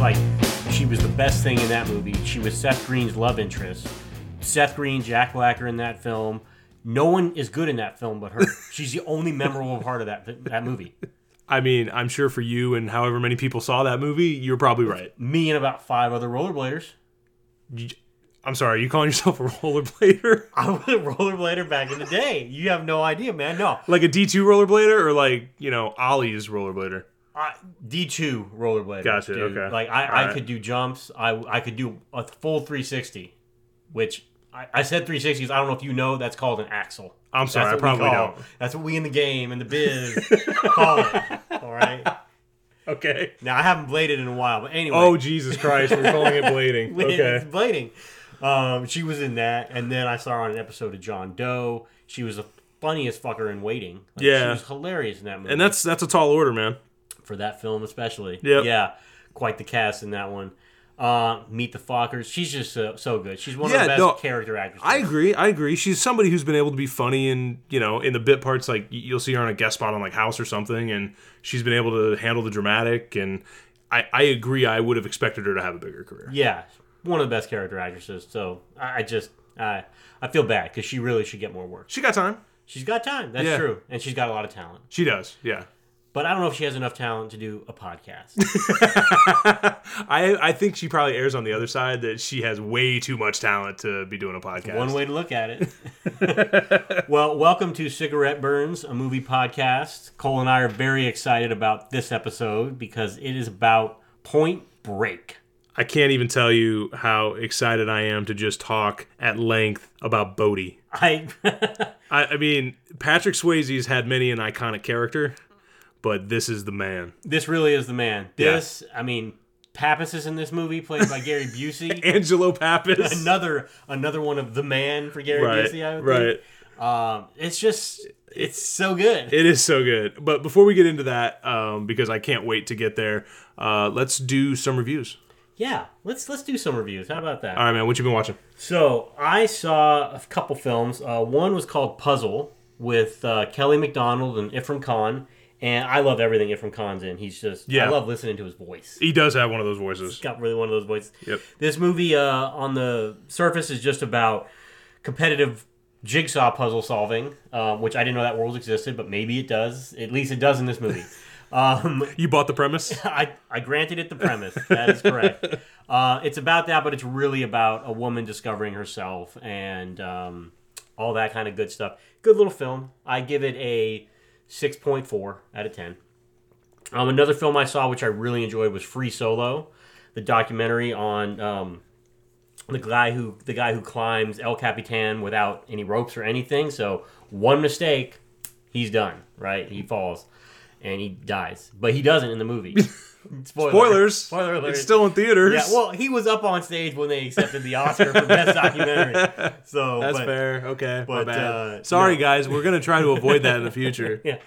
like she was the best thing in that movie. She was Seth Green's love interest. Seth Green, Jack Black are in that film. No one is good in that film but her. She's the only memorable part of that that movie. I mean, I'm sure for you and however many people saw that movie, you're probably right. Me and about five other rollerbladers. You- I'm sorry, are you calling yourself a rollerblader? I was a rollerblader back in the day. You have no idea, man. No, like a D2 rollerblader or like, you know, Ollie's rollerblader? D two rollerblader. Gotcha, dude. okay. Like I, I Alright. could do jumps. I I could do a full 360, which I, I said 360s. I don't know if you know that's called an axel. I'm sorry, I probably don't. That's what we in the game in the biz call it. All right. Okay. Now I haven't bladed in a while, but anyway. Oh, Jesus Christ, we're calling it blading. Okay. blading. Um, she was in that, and then I saw her on an episode of John Doe. She was the funniest fucker in Waiting. Like, she was hilarious in that movie. And that's that's a tall order, man. For that film especially. Yep. Yeah, quite the cast in that one. Uh, Meet the Fockers. She's just so, so good. She's one Yeah, of the best no, character actors. I agree. I agree. She's somebody who's been able to be funny and you know in the bit parts. Like you'll see her on a guest spot on like House or something, and she's been able to handle the dramatic. And I, I agree. I would have expected her to have a bigger career. Yeah, one of the best character actresses. So I, I just I I feel bad because she really should get more work. She got time. She's got time. That's Yeah. true, and she's got a lot of talent. She does. Yeah. But I don't know if she has enough talent to do a podcast. I I think she probably airs on the other side that she has way too much talent to be doing a podcast. One way to look at it. well, welcome to Cigarette Burns, a movie podcast. Cole and I are very excited about this episode because it is about Point Break. I can't even tell you how excited I am to just talk at length about Bodhi. I I, I mean, Patrick Swayze's had many an iconic character, but this is the man. this really is the man. Yeah. This, I mean, Pappas is in this movie, played by Gary Busey. Angelo Pappas. another another one of the man for Gary right, Busey. I would right. think. Um, it's just it's so good. It is so good. But before we get into that, um, because I can't wait to get there, uh, let's do some reviews. yeah, let's let's do some reviews. How about that? All right, man. What you been watching? So I saw a couple films. Uh, one was called Puzzle with uh, Kelly Macdonald and Irrfan Khan, and I love everything Irrfan Khan's in. He's just Yeah. I love listening to his voice. He does have one of those voices. He's got really one of those voices. Yep. This movie uh, on the surface is just about competitive jigsaw puzzle solving, um, which I didn't know that world existed, but maybe it does. At least it does in this movie. Um, You bought the premise? I, I granted it the premise. That is correct. Uh, it's about that, but it's really about a woman discovering herself and um, all that kind of good stuff. Good little film. I give it a 6.4 out of 10. Um, another film I saw, which I really enjoyed, was Free Solo, the documentary on um, the guy who the guy who climbs El Capitan without any ropes or anything. So one mistake, he's done. Right? He falls and he dies, but he doesn't in the movie. Spoiler. Spoilers. Spoiler alert. It's still in theaters. yeah. Well, he was up on stage when they accepted the Oscar for best documentary. So That's but, fair. Okay. but, my bad. uh, Sorry, no. guys. We're gonna try to avoid that in the future. yeah.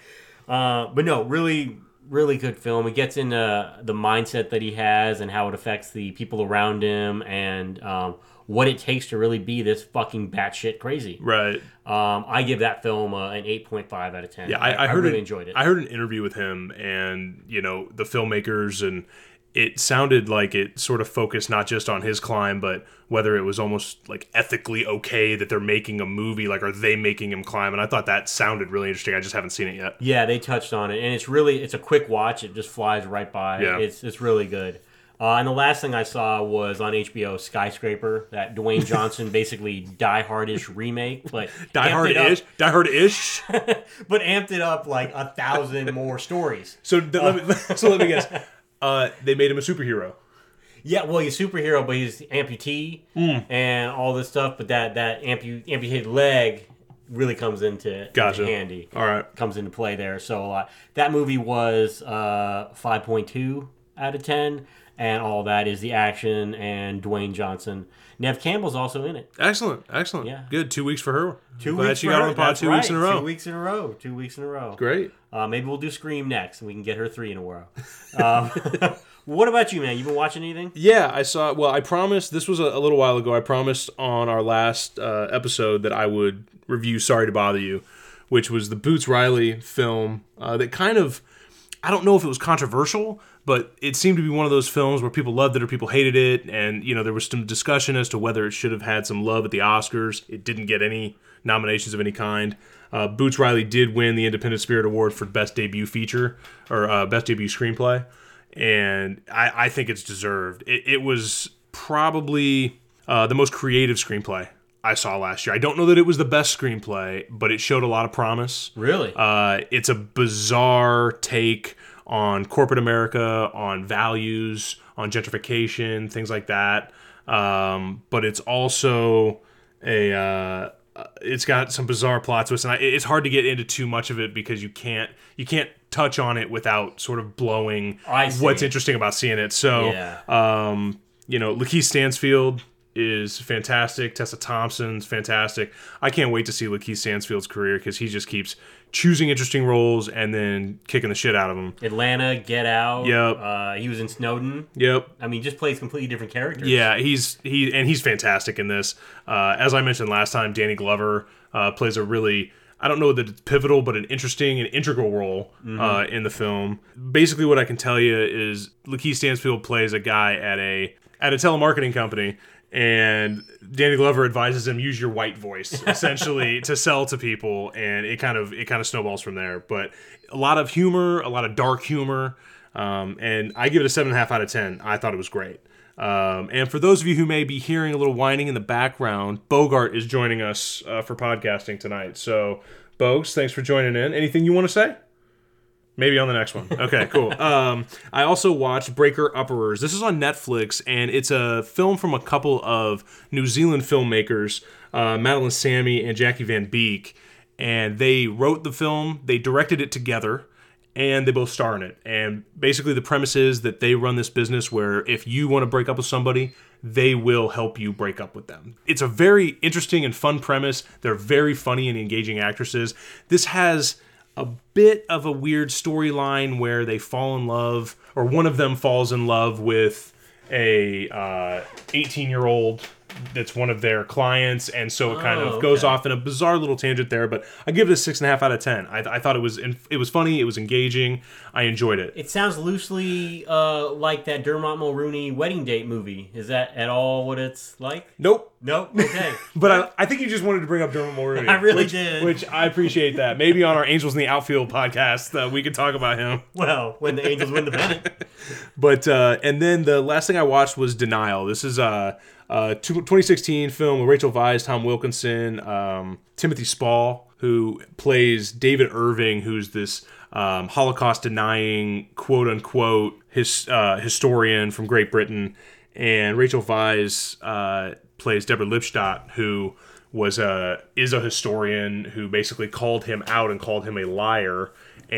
Uh, but no, really, really good film. It gets into the mindset that he has and how it affects the people around him and um, what it takes to really be this fucking batshit crazy. Right. Um, I give that film uh, an 8.5 out of 10. Yeah, I, I heard really it, enjoyed it. I heard an interview with him and you know the filmmakers, and it sounded like it sort of focused not just on his climb, but whether it was almost like ethically okay that they're making a movie. Like, are they making him climb? And I thought that sounded really interesting. I just haven't seen it yet. Yeah, they touched on it, and it's really it's a quick watch. It just flies right by. Yeah. It's it's really good. Uh, and the last thing I saw was on HBO Skyscraper, that Dwayne Johnson basically Die Hard-ish remake, but Die Hard ish, Die Hard ish. but amped it up like a thousand more stories. So th- let me, so let me guess. Uh, they made him a superhero. Yeah, well, he's a superhero, but he's amputee Hmm. and all this stuff. But that that ampu- amputated leg really comes into, into handy. All right. comes into play there. So a lot. That movie was uh, 5.2 out of 10, and all that is the action and Dwayne Johnson. Neve Campbell's also in it. Excellent. Excellent. Yeah. Good. Two weeks for her. Two Glad weeks she got her. on the pod That's two weeks in a row. Two weeks in a row. Two weeks in a row. Great. Uh, maybe we'll do Scream next, and we can get her three in a row. Um, what about you, man? You been watching anything? Yeah, I saw. Well, I promised this was a, a little while ago. I promised on our last uh, episode that I would review "Sorry to Bother You," which was the Boots Riley film uh, that kind of. I don't know if it was controversial, but it seemed to be one of those films where people loved it or people hated it, and you know there was some discussion as to whether it should have had some love at the Oscars. It didn't get any nominations of any kind. Uh, Boots Riley did win the Independent Spirit Award for Best Debut Feature or uh, Best Debut Screenplay, and I, I think it's deserved. It, it was probably uh, the most creative screenplay I saw last year. I don't know that it was the best screenplay, but it showed a lot of promise. Really? Uh, it's a bizarre take on corporate America, on values, on gentrification, things like that. Um, but it's also a uh, it's got some bizarre plot twists, and I, it's hard to get into too much of it because you can't you can't touch on it without sort of blowing what's interesting about seeing it. So, Yeah. um, you know, LaKeith Stanfield is fantastic. Tessa Thompson's fantastic. I can't wait to see LaKeith Stanfield's career because he just keeps choosing interesting roles and then kicking the shit out of them. Atlanta, Get Out. Yep. Uh, he was in Snowden. Yep. I mean, just plays completely different characters. Yeah, he's he and he's fantastic in this. Uh, as I mentioned last time, Danny Glover uh, plays a really I don't know that it's pivotal, but an interesting and integral role uh, in the film. Basically, what I can tell you is LaKeith Stanfield plays a guy at a at a telemarketing company. And Danny Glover advises him use your white voice essentially to sell to people, and it kind of it kind of snowballs from there. But a lot of humor, a lot of dark humor, um, and I give it a seven and a half out of ten. I thought it was great. Um, and for those of you who may be hearing a little whining in the background, Bogart is joining us uh, for podcasting tonight. So, Bogs, thanks for joining in. Anything you want to say? Maybe on the next one. Okay, cool. Um, I also watched Breaker Upperers. This is on Netflix, and it's a film from a couple of New Zealand filmmakers, uh, Madeleine Sami and Jackie Van Beek. And they wrote the film, they directed it together, and they both star in it. And basically, the premise is that they run this business where if you want to break up with somebody, they will help you break up with them. It's a very interesting and fun premise. They're very funny and engaging actresses. This has a bit of a weird storyline where they fall in love, or one of them falls in love with a uh, 18 year old that's one of their clients, and so it kind Oh, of goes okay. off in a bizarre little tangent there. But I give it a six and a half out of ten. I, I thought it was it was funny, it was engaging, I enjoyed it. It sounds loosely uh, like that Dermot Mulroney wedding date movie. Is that at all what it's like? Nope. Nope. Okay. But I, I think you just wanted to bring up Dermot Mulroney. I really which, did. Which I appreciate that. Maybe on our Angels in the Outfield podcast, uh, we could talk about him. well, when the Angels win the pennant. But uh, and then the last thing I watched was Denial. This is a, two- 2016 film with Rachel Weisz, Tom Wilkinson, um, Timothy Spall, who plays David Irving, who's this um, Holocaust denying quote unquote his uh, historian from Great Britain, and Rachel Weisz uh, plays Deborah Lipstadt, who was a is a historian who basically called him out and called him a liar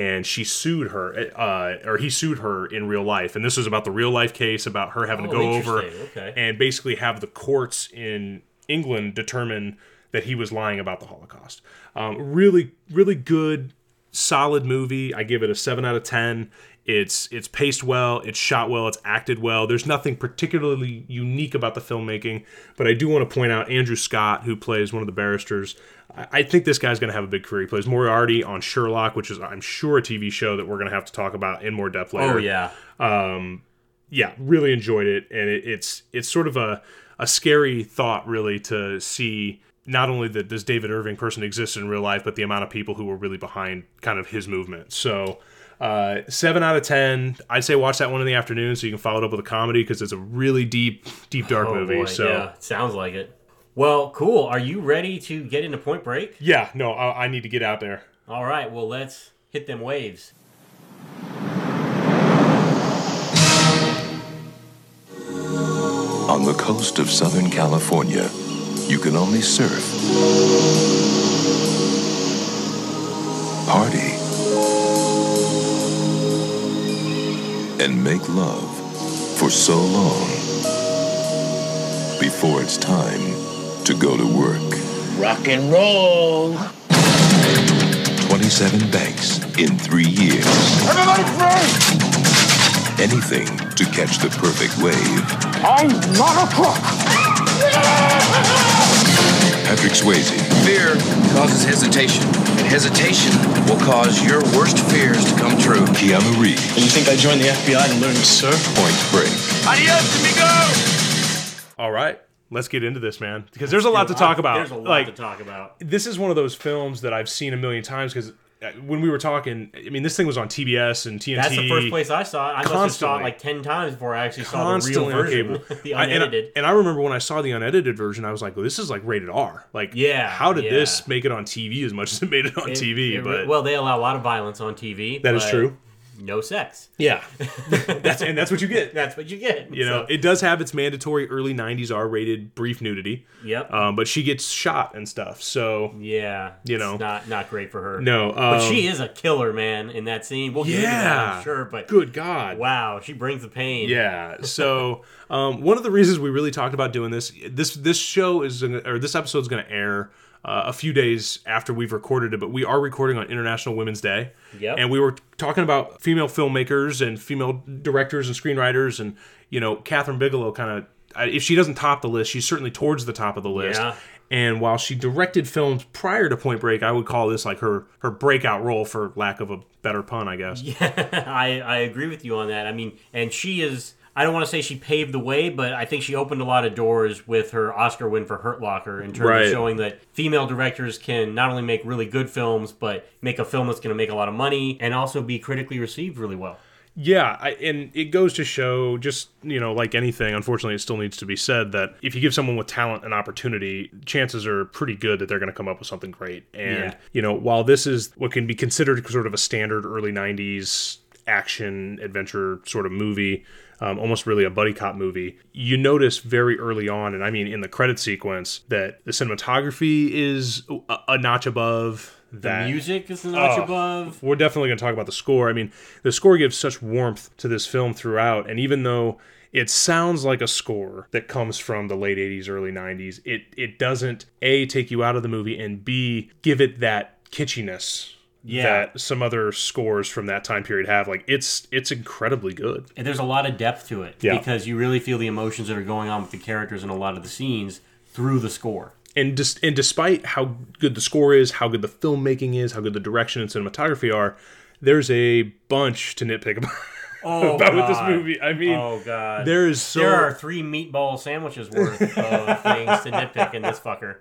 and she sued her uh, or he sued her in real life and this was about the real life case about her having to Oh, go over. Okay. and basically have the courts in england determine that he was lying about the holocaust um, really really good solid movie i give it a 7 out of 10 it's it's paced well it's shot well it's acted well there's nothing particularly unique about the filmmaking but i do want to point out andrew scott who plays one of the barristers i, I think this guy's going to have a big career he plays moriarty on sherlock which is i'm sure a tv show that we're going to have to talk about in more depth later Oh yeah. Um, yeah, really enjoyed it, and it, it's it's sort of a a scary thought, really, to see not only that this David Irving person exists in real life, but the amount of people who were really behind kind of his movement. So. Uh, seven out of ten. I'd say watch that one in the afternoon so you can follow it up with a comedy because it's a really deep, deep dark Oh, movie. boy, so yeah, sounds like it. Well, cool. Are you ready to get into Point Break? yeah, no, I, I need to get out there. All right. Well, let's hit them waves. On the coast of Southern California, you can only surf, party, and make love for so long before it's time to go to work. Rock and roll. 27 banks in three years. Everybody free! Anything to catch the perfect wave. I'm not a crook. Patrick Swayze, Fear causes hesitation, and hesitation will cause your worst fears to come true. Keanu Reeves, You think I joined the FBI to learn to surf? Point Break. Adios, amigo! All right, let's get into this, man, because there's a lot to talk about. There's a lot like to talk about. this is one of those films that I've seen a million times because Uh, when we were talking, I mean, this thing was on TBS and TNT. That's the first place I saw it. I must have saw it like ten times before I actually saw the real version, cable. the I- and, I, unedited. and I remember when I saw the unedited version, I was like, well, "This is like rated R." Like, Yeah, how did yeah. this make it on TV as much as it made it on It- TV? it- but well, they allow a lot of violence on TV. that is true. No sex. Yeah, that's and that's what you get. That's what you get. You know, it does have its mandatory early '90s R-rated brief nudity. Yep. Um, but she gets shot and stuff. So yeah. you it's know. not not great for her. no, But um, she is a killer, man, in that scene. We'll get that, Yeah. I'm sure. But Good God. wow, she brings the pain. Yeah. So um, one of the reasons we really talked about doing this this this show is gonna, or this episode is going to air uh, a few days after we've recorded it, but we are recording on International Women's Day. Yep. And we were talking about female filmmakers and female directors and screenwriters, and you know, Kathryn Bigelow kind of. If she doesn't top the list, she's certainly towards the top of the list. Yeah. And while she directed films prior to Point Break, I would call this like her her breakout role, for lack of a better pun, I guess. Yeah, I, I agree with you on that. I mean, and she is. I don't want to say she paved the way, but I think she opened a lot of doors with her Oscar win for Hurt Locker in terms Right. of showing that female directors can not only make really good films, but make a film that's going to make a lot of money and also be critically received really well. Yeah, I, and it goes to show, just you know, like anything, unfortunately, it still needs to be said that if you give someone with talent an opportunity, chances are pretty good that they're going to come up with something great. And Yeah. you know, while this is what can be considered sort of a standard early '90s action adventure sort of movie, um, almost really a buddy cop movie, you notice very early on, and I mean in the credit sequence, that the cinematography is a, a notch above. The that music is a notch Oh. above. we're definitely going to talk about the score. I mean, the score gives such warmth to this film throughout, and even though it sounds like a score that comes from the late 80s, early 90s, it it doesn't a take you out of the movie and b give it that kitschiness Yeah. that some other scores from that time period have. Like it's it's incredibly good. And there's a lot of depth to it Yeah. because you really feel the emotions that are going on with the characters in a lot of the scenes through the score. and dis- and despite how good the score is, how good the filmmaking is, how good the direction and cinematography are, there's a bunch to nitpick about, Oh, about with this movie. I mean, Oh god. there is so there are three meatball sandwiches worth of things to nitpick in this fucker.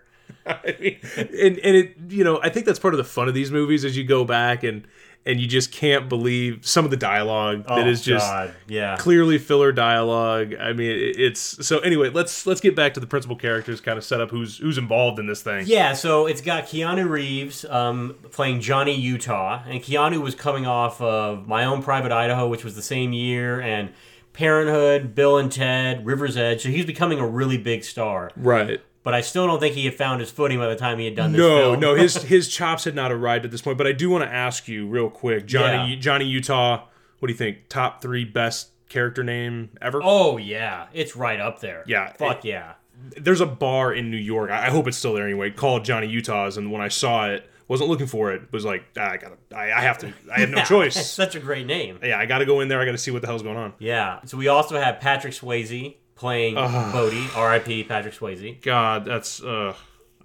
I mean, and and it you know I think that's part of the fun of these movies as you go back and and you just can't believe some of the dialogue that Oh, is just God. yeah. clearly filler dialogue. I mean, it- it's so anyway. Let's let's get back to the principal characters, kind of set up who's who's involved in this thing. Yeah, so it's got Keanu Reeves um, playing Johnny Utah, and Keanu was coming off of My Own Private Idaho, which was the same year, and Parenthood, Bill and Ted, River's Edge. So he's becoming a really big star. Right. But I still don't think he had found his footing by the time he had done this No, no, his his chops had not arrived at this point. But I do want to ask you real quick, Johnny Yeah. Johnny Utah. What do you think? Top three best character name ever? Oh yeah, it's right up there. Yeah, fuck it- yeah. there's a bar in New York. I hope it's still there anyway. Called Johnny Utah's, and when I saw it, wasn't looking for it. Was like, ah, I gotta, I, I have to. I have no choice. such a great name. yeah, I gotta go in there. I gotta see what the hell's going on. Yeah. So we also have Patrick Swayze playing Bodhi, R.I.P. Patrick Swayze. God, that's. uh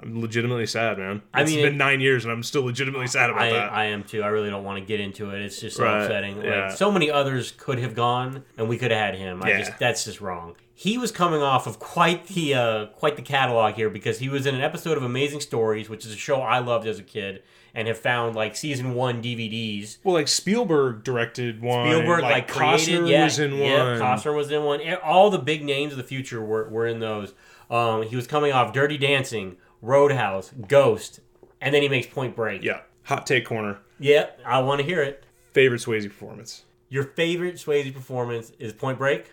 I'm legitimately sad, man. I It's mean, been nine years, and I'm still legitimately sad about I, that. I am too. I really don't want to get into it. It's just so Right, upsetting. Like yeah. so many others could have gone, and we could have had him. I Yeah. just that's just wrong. He was coming off of quite the uh, quite the catalog here because he was in an episode of Amazing Stories, which is a show I loved as a kid, and have found like season one DVDs. well, like Spielberg directed one. Spielberg like, created, Costner yeah, was in yeah, one. Costner was in one. All the big names of the future were, were in those. Um, he was coming off Dirty Dancing, Roadhouse, Ghost, and then he makes Point Break. Yeah, hot take corner. Yep, I want to hear it. Favorite Swayze performance. Your favorite Swayze performance is Point Break?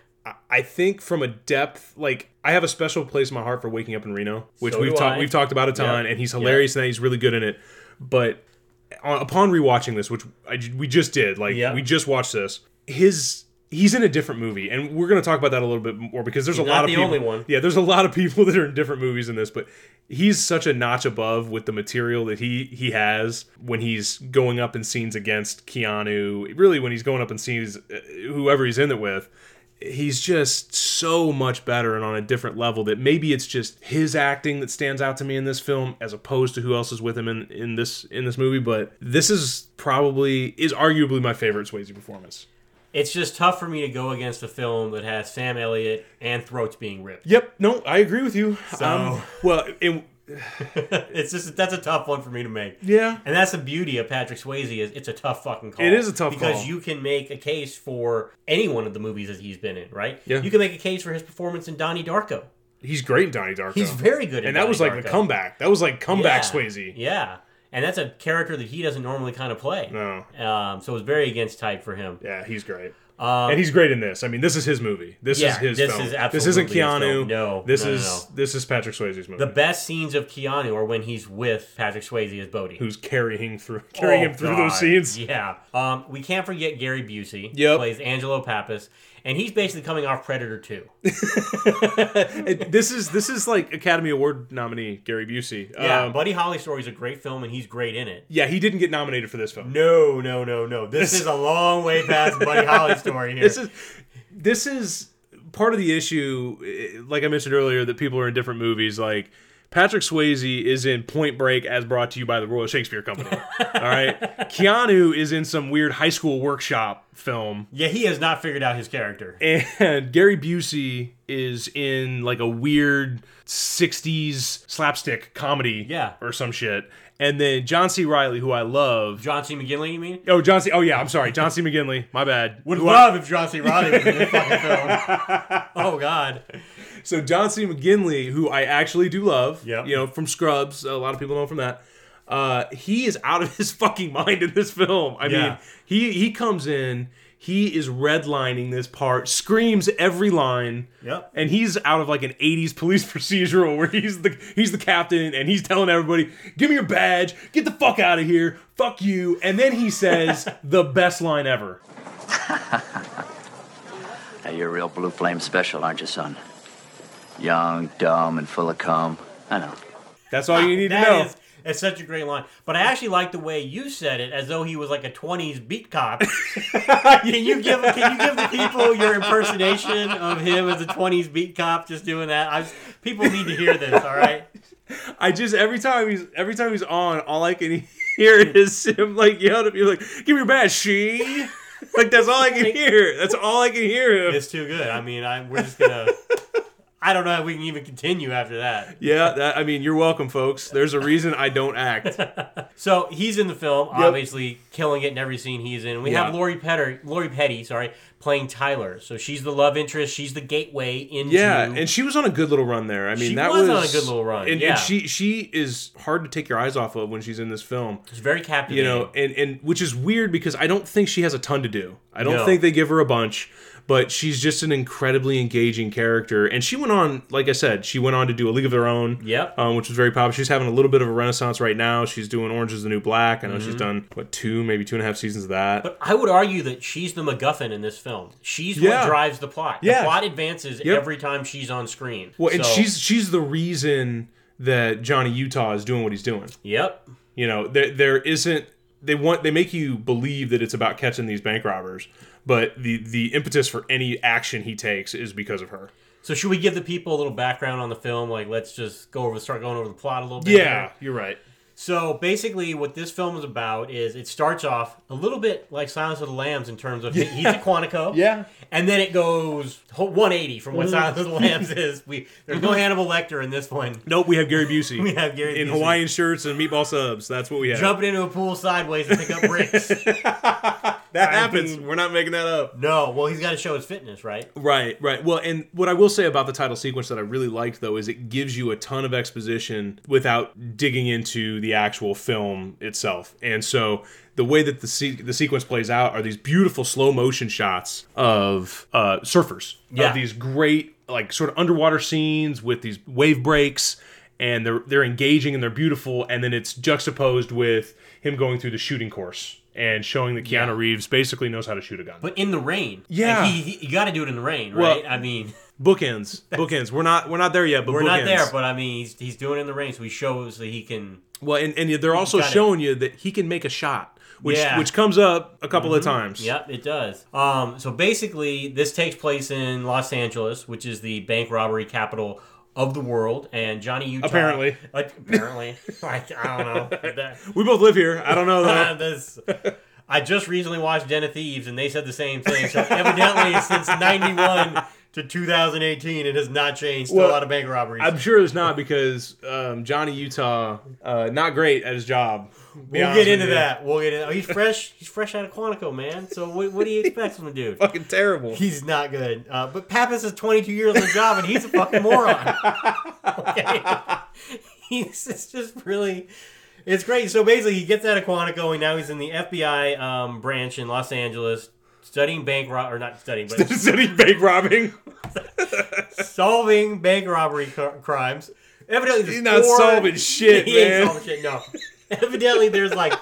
I- think from a depth, like I have a special place in my heart for Waking Up in Reno, which So we've talked we've talked about a ton, Yeah. and he's Yeah. hilarious and he's really good in it. But on, upon rewatching this, which I, we just did, like Yeah. we just watched this, his he's in a different movie, and we're gonna talk about that a little bit more because there's He's a lot of the people. only one. Yeah, there's a lot of people that are in different movies in this, but he's such a notch above with the material that he he has when he's going up in scenes against Keanu. Really, when he's going up in scenes, uh, whoever he's in it with he's just so much better and on a different level that maybe it's just his acting that stands out to me in this film as opposed to who else is with him in, in this in this movie but this is probably is arguably my favorite Swayze performance It's just tough for me to go against a film that has Sam Elliott and throats being ripped. yep no I agree with you So- um, well in, It's just that's a tough one for me to make. yeah And that's the beauty of Patrick Swayze is it's a tough fucking call. It is a tough because call. you can make a case for any one of the movies that he's been in, right? Yeah. You can make a case for his performance in Donnie Darko. he's great in Donnie Darko He's very good, in and that was Donnie like the Darko. comeback that was like comeback Yeah. Swayze Yeah, and that's a character that he doesn't normally kind of play. no Um, so it was very against type for him. yeah he's great and he's great in this. I mean, this is his movie. This Um, Yeah, is his this film. is this isn't absolutely Keanu. No, this no, no, is no. this is Patrick Swayze's movie. The best scenes of Keanu are when he's with Patrick Swayze as Bodhi. who's carrying through carrying Oh, him through God. those scenes. Yeah. Um, we can't forget Gary Busey. Yep. Plays Angelo Pappas. And he's basically coming off Predator 2. This is this is like Academy Award nominee Gary Busey. Yeah, Um, Buddy Holly Story is a great film, and he's great in it. yeah, he didn't get nominated for this film. No, no, no, no. This, This- is a long way past Buddy Holly Story here. This is this is part of the issue. eh, Like I mentioned earlier, that people are in different movies. Like Patrick Swayze is in Point Break, as brought to you by the Royal Shakespeare Company. all right, Keanu is in some weird high school workshop film. yeah, he has not figured out his character. and Gary Busey is in like a weird 60s slapstick comedy Yeah. or some shit. And then John C. Reilly, who I love. John C. McGinley, you mean? Oh, John C. Oh, yeah, I'm sorry. John C. McGinley. My bad. Would Who I- love if John C. Reilly was in this fucking film. Oh, God. So, John C. McGinley, who I actually do love, Yep. you know, from Scrubs, a lot of people know him from that. Uh, he is out of his fucking mind in this film. I Yeah. mean, he he comes in, he is redlining this part, screams every line. Yep. And he's out of like an 80s police procedural where he's the he's the captain and he's telling everybody, "Give me your badge, get the fuck out of here, fuck you." And then he says the best line ever. Hey, you're a real blue flame special, aren't you, son? Young, dumb, and full of cum. I know. That's all you need to know. is- it's such a great line. But I actually like the way you said it, as though he was like a '20s beat cop. can you give Can you give the people your impersonation of him as a '20s beat cop? Just doing that. I, people need to hear this. All right. I just every time he's every time he's on, all I can hear is him like yelling at me like, "Give me your badge, she." Like that's all I can hear. That's all I can hear him. It's too good. I mean, I, we're just gonna. I don't know how we can even continue after that. Yeah, that, I mean, you're welcome, folks. There's a reason I don't act. So he's in the film, obviously killing it in every scene he's in. We have Lori Petty, Lori Petty, sorry, playing Tyler. So she's the love interest. She's the gateway into. Yeah, and she was on a good little run there. I mean, She that was was, on a good little run, And, yeah. and she she is hard to take your eyes off of when she's in this film. It's very captivating. You know, and and which is weird because I don't think she has a ton to do. I don't No. think they give her a bunch, but she's just an incredibly engaging character. And she went on, like I said, she went on to do A League of Their Own. Yep. um, which was very popular. She's having a little bit of a renaissance right now. She's doing Orange is the New Black. I know she's done what two, maybe two and a half seasons of that. Mm-hmm. But I would argue that she's the MacGuffin in this film. She's Yeah. what drives the plot. Yeah. The plot advances Yep. every time she's on screen. well, and she's she's the reason that Johnny Utah is doing what he's doing. Yep. You know, there there isn't they want they make you believe that it's about catching these bank robbers, but the the impetus for any action he takes is because of her. So should we give the people a little background on the film? Like, let's just go over, start going over the plot a little bit. Yeah, here? you're right. So basically, what this film is about is it starts off a little bit like Silence of the Lambs in terms of he's at Quantico, Yeah. and then it goes 180 from what mm. Silence of the Lambs is. We there's no mm-hmm. Hannibal Lecter in this one. Nope, we have Gary Busey. We have Gary in Busey. Hawaiian shirts and meatball subs. That's what we have. Jumping into a pool sideways to pick up bricks. that happens. mean- We're not making that up. no, well he's got to show his fitness, right? Right, right. Well, and what I will say about the title sequence that I really liked though is it gives you a ton of exposition without digging into the actual film itself. And so the way that the se- the sequence plays out are these beautiful slow motion shots of uh, surfers. Yeah. Of these great like sort of underwater scenes with these wave breaks and they're they're engaging and they're beautiful and then it's juxtaposed with him going through the shooting course and showing that Keanu Yeah. Reeves basically knows how to shoot a gun. But in the rain. Yeah. He, he, you got to do it in the rain, Well, right? I mean, bookends bookends we're not we're not there yet but we're not there, but I mean, he's, he's doing it in the rain, so he shows that he can. well and, and they're also got it. showing you that he can make a shot which Yeah. which comes up a couple of times. Yep, it does. Um, so basically, this takes place in Los Angeles, which is the bank robbery capital of the world. And Johnny Utah. Apparently. Uh, apparently. Like, I don't know. We both live here. I don't know though. this, I just recently watched Den of Thieves, and they said the same thing. So evidently, since '91 to 2018, it has not changed. Still Well, a lot of bank robberies. I'm sure it's not because um, Johnny Utah uh, not great at his job. we'll get into that. We'll get into. Oh, he's fresh. He's fresh out of Quantico, man. So what, what do you expect from a dude? Fucking terrible. He's not good. Uh, but Pappas is 22 years on the job, and he's a fucking moron. okay, he's it's just really. It's great. So basically, he gets out of Quantico, and now he's in the FBI um, branch in Los Angeles, studying bank rob or not studying, but Studying bank robbing. solving bank robbery cr- crimes. Evidently, He's not four- solving shit, he ain't man. solving shit. No. Evidently, there's like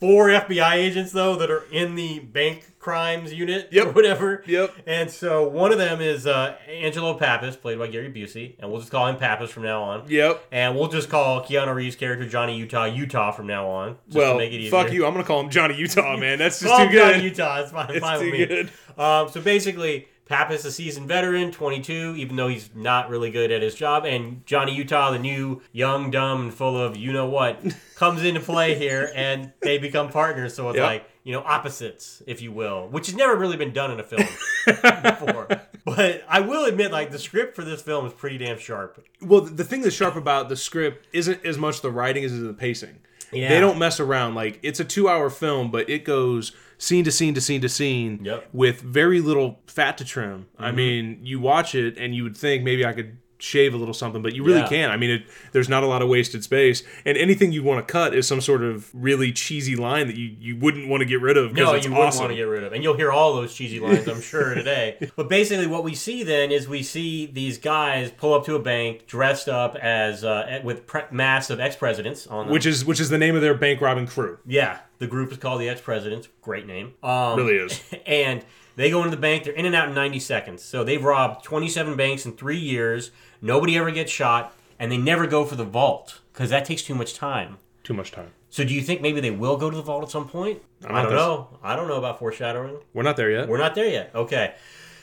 four FBI agents though that are in the bank crimes unit or Yep. whatever. Yep. And so one of them is uh, Angelo Pappas, played by Gary Busey, and we'll just call him Pappas from now on. Yep. And we'll just call Keanu Reeves' character Johnny Utah Utah from now on. Just Well, to make it easier. fuck you. I'm gonna call him Johnny Utah, man. That's just too him Johnny good. Utah. It's fine, It's fine too with me. good. Um, so basically, Pappas, is a seasoned veteran, 22, even though he's not really good at his job, and Johnny Utah, the new young, dumb, and full of you know what, comes into play here, and they become partners. So it's Yep. like you know opposites, if you will, which has never really been done in a film before. But I will admit, like the script for this film is pretty damn sharp. Well, the thing that's sharp about the script isn't as much the writing as the pacing. Yeah. They don't mess around. Like it's a two-hour film, but it goes scene to scene to scene to scene Yep. with very little fat to trim. I mm-hmm. mean, you watch it and you would think maybe I could shave a little something, but you really Yeah. can't. I mean, it, there's not a lot of wasted space, and anything you want to cut is some sort of really cheesy line that you, you wouldn't want to get rid of No, it's you wouldn't want to get rid of. And you'll hear all those cheesy lines, I'm sure, today. But basically, what we see then is we see these guys pull up to a bank dressed up as uh, with pre- masks of ex presidents on them. which is which is the name of their bank robbing crew. yeah, the group is called the ex presidents. Great name. Um, Really is. and they go into the bank. They're in and out in 90 seconds. So they've robbed 27 banks in three years. Nobody ever gets shot, and they never go for the vault because that takes too much time. Too much time. So do you think maybe they will go to the vault at some point? I don't know. I don't know about foreshadowing. We're not there yet. We're not there yet. Okay.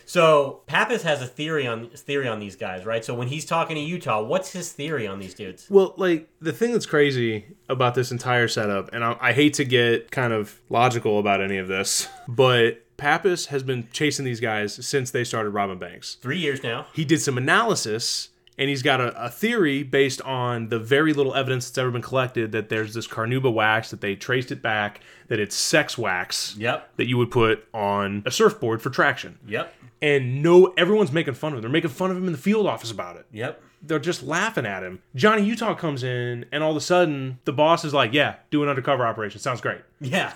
So Pappas has a theory on theory on these guys, right? So when he's talking to Utah, what's his theory on these dudes? Well, like the thing that's crazy about this entire setup, and I, I hate to get kind of logical about any of this, but Pappas has been chasing these guys since they started robbing banks. Three years now. He did some analysis, and he's got a, a theory based on the very little evidence that's ever been collected that there's this carnauba wax that they traced it back that it's sex wax Yep. that you would put on a surfboard for traction. Yep. And no, everyone's making fun of him. They're making fun of him in the field office about it Yep. they're just laughing at him. Johnny Utah comes in, and all of a sudden, the boss is like, "Yeah, do an undercover operation. Sounds great." Yeah.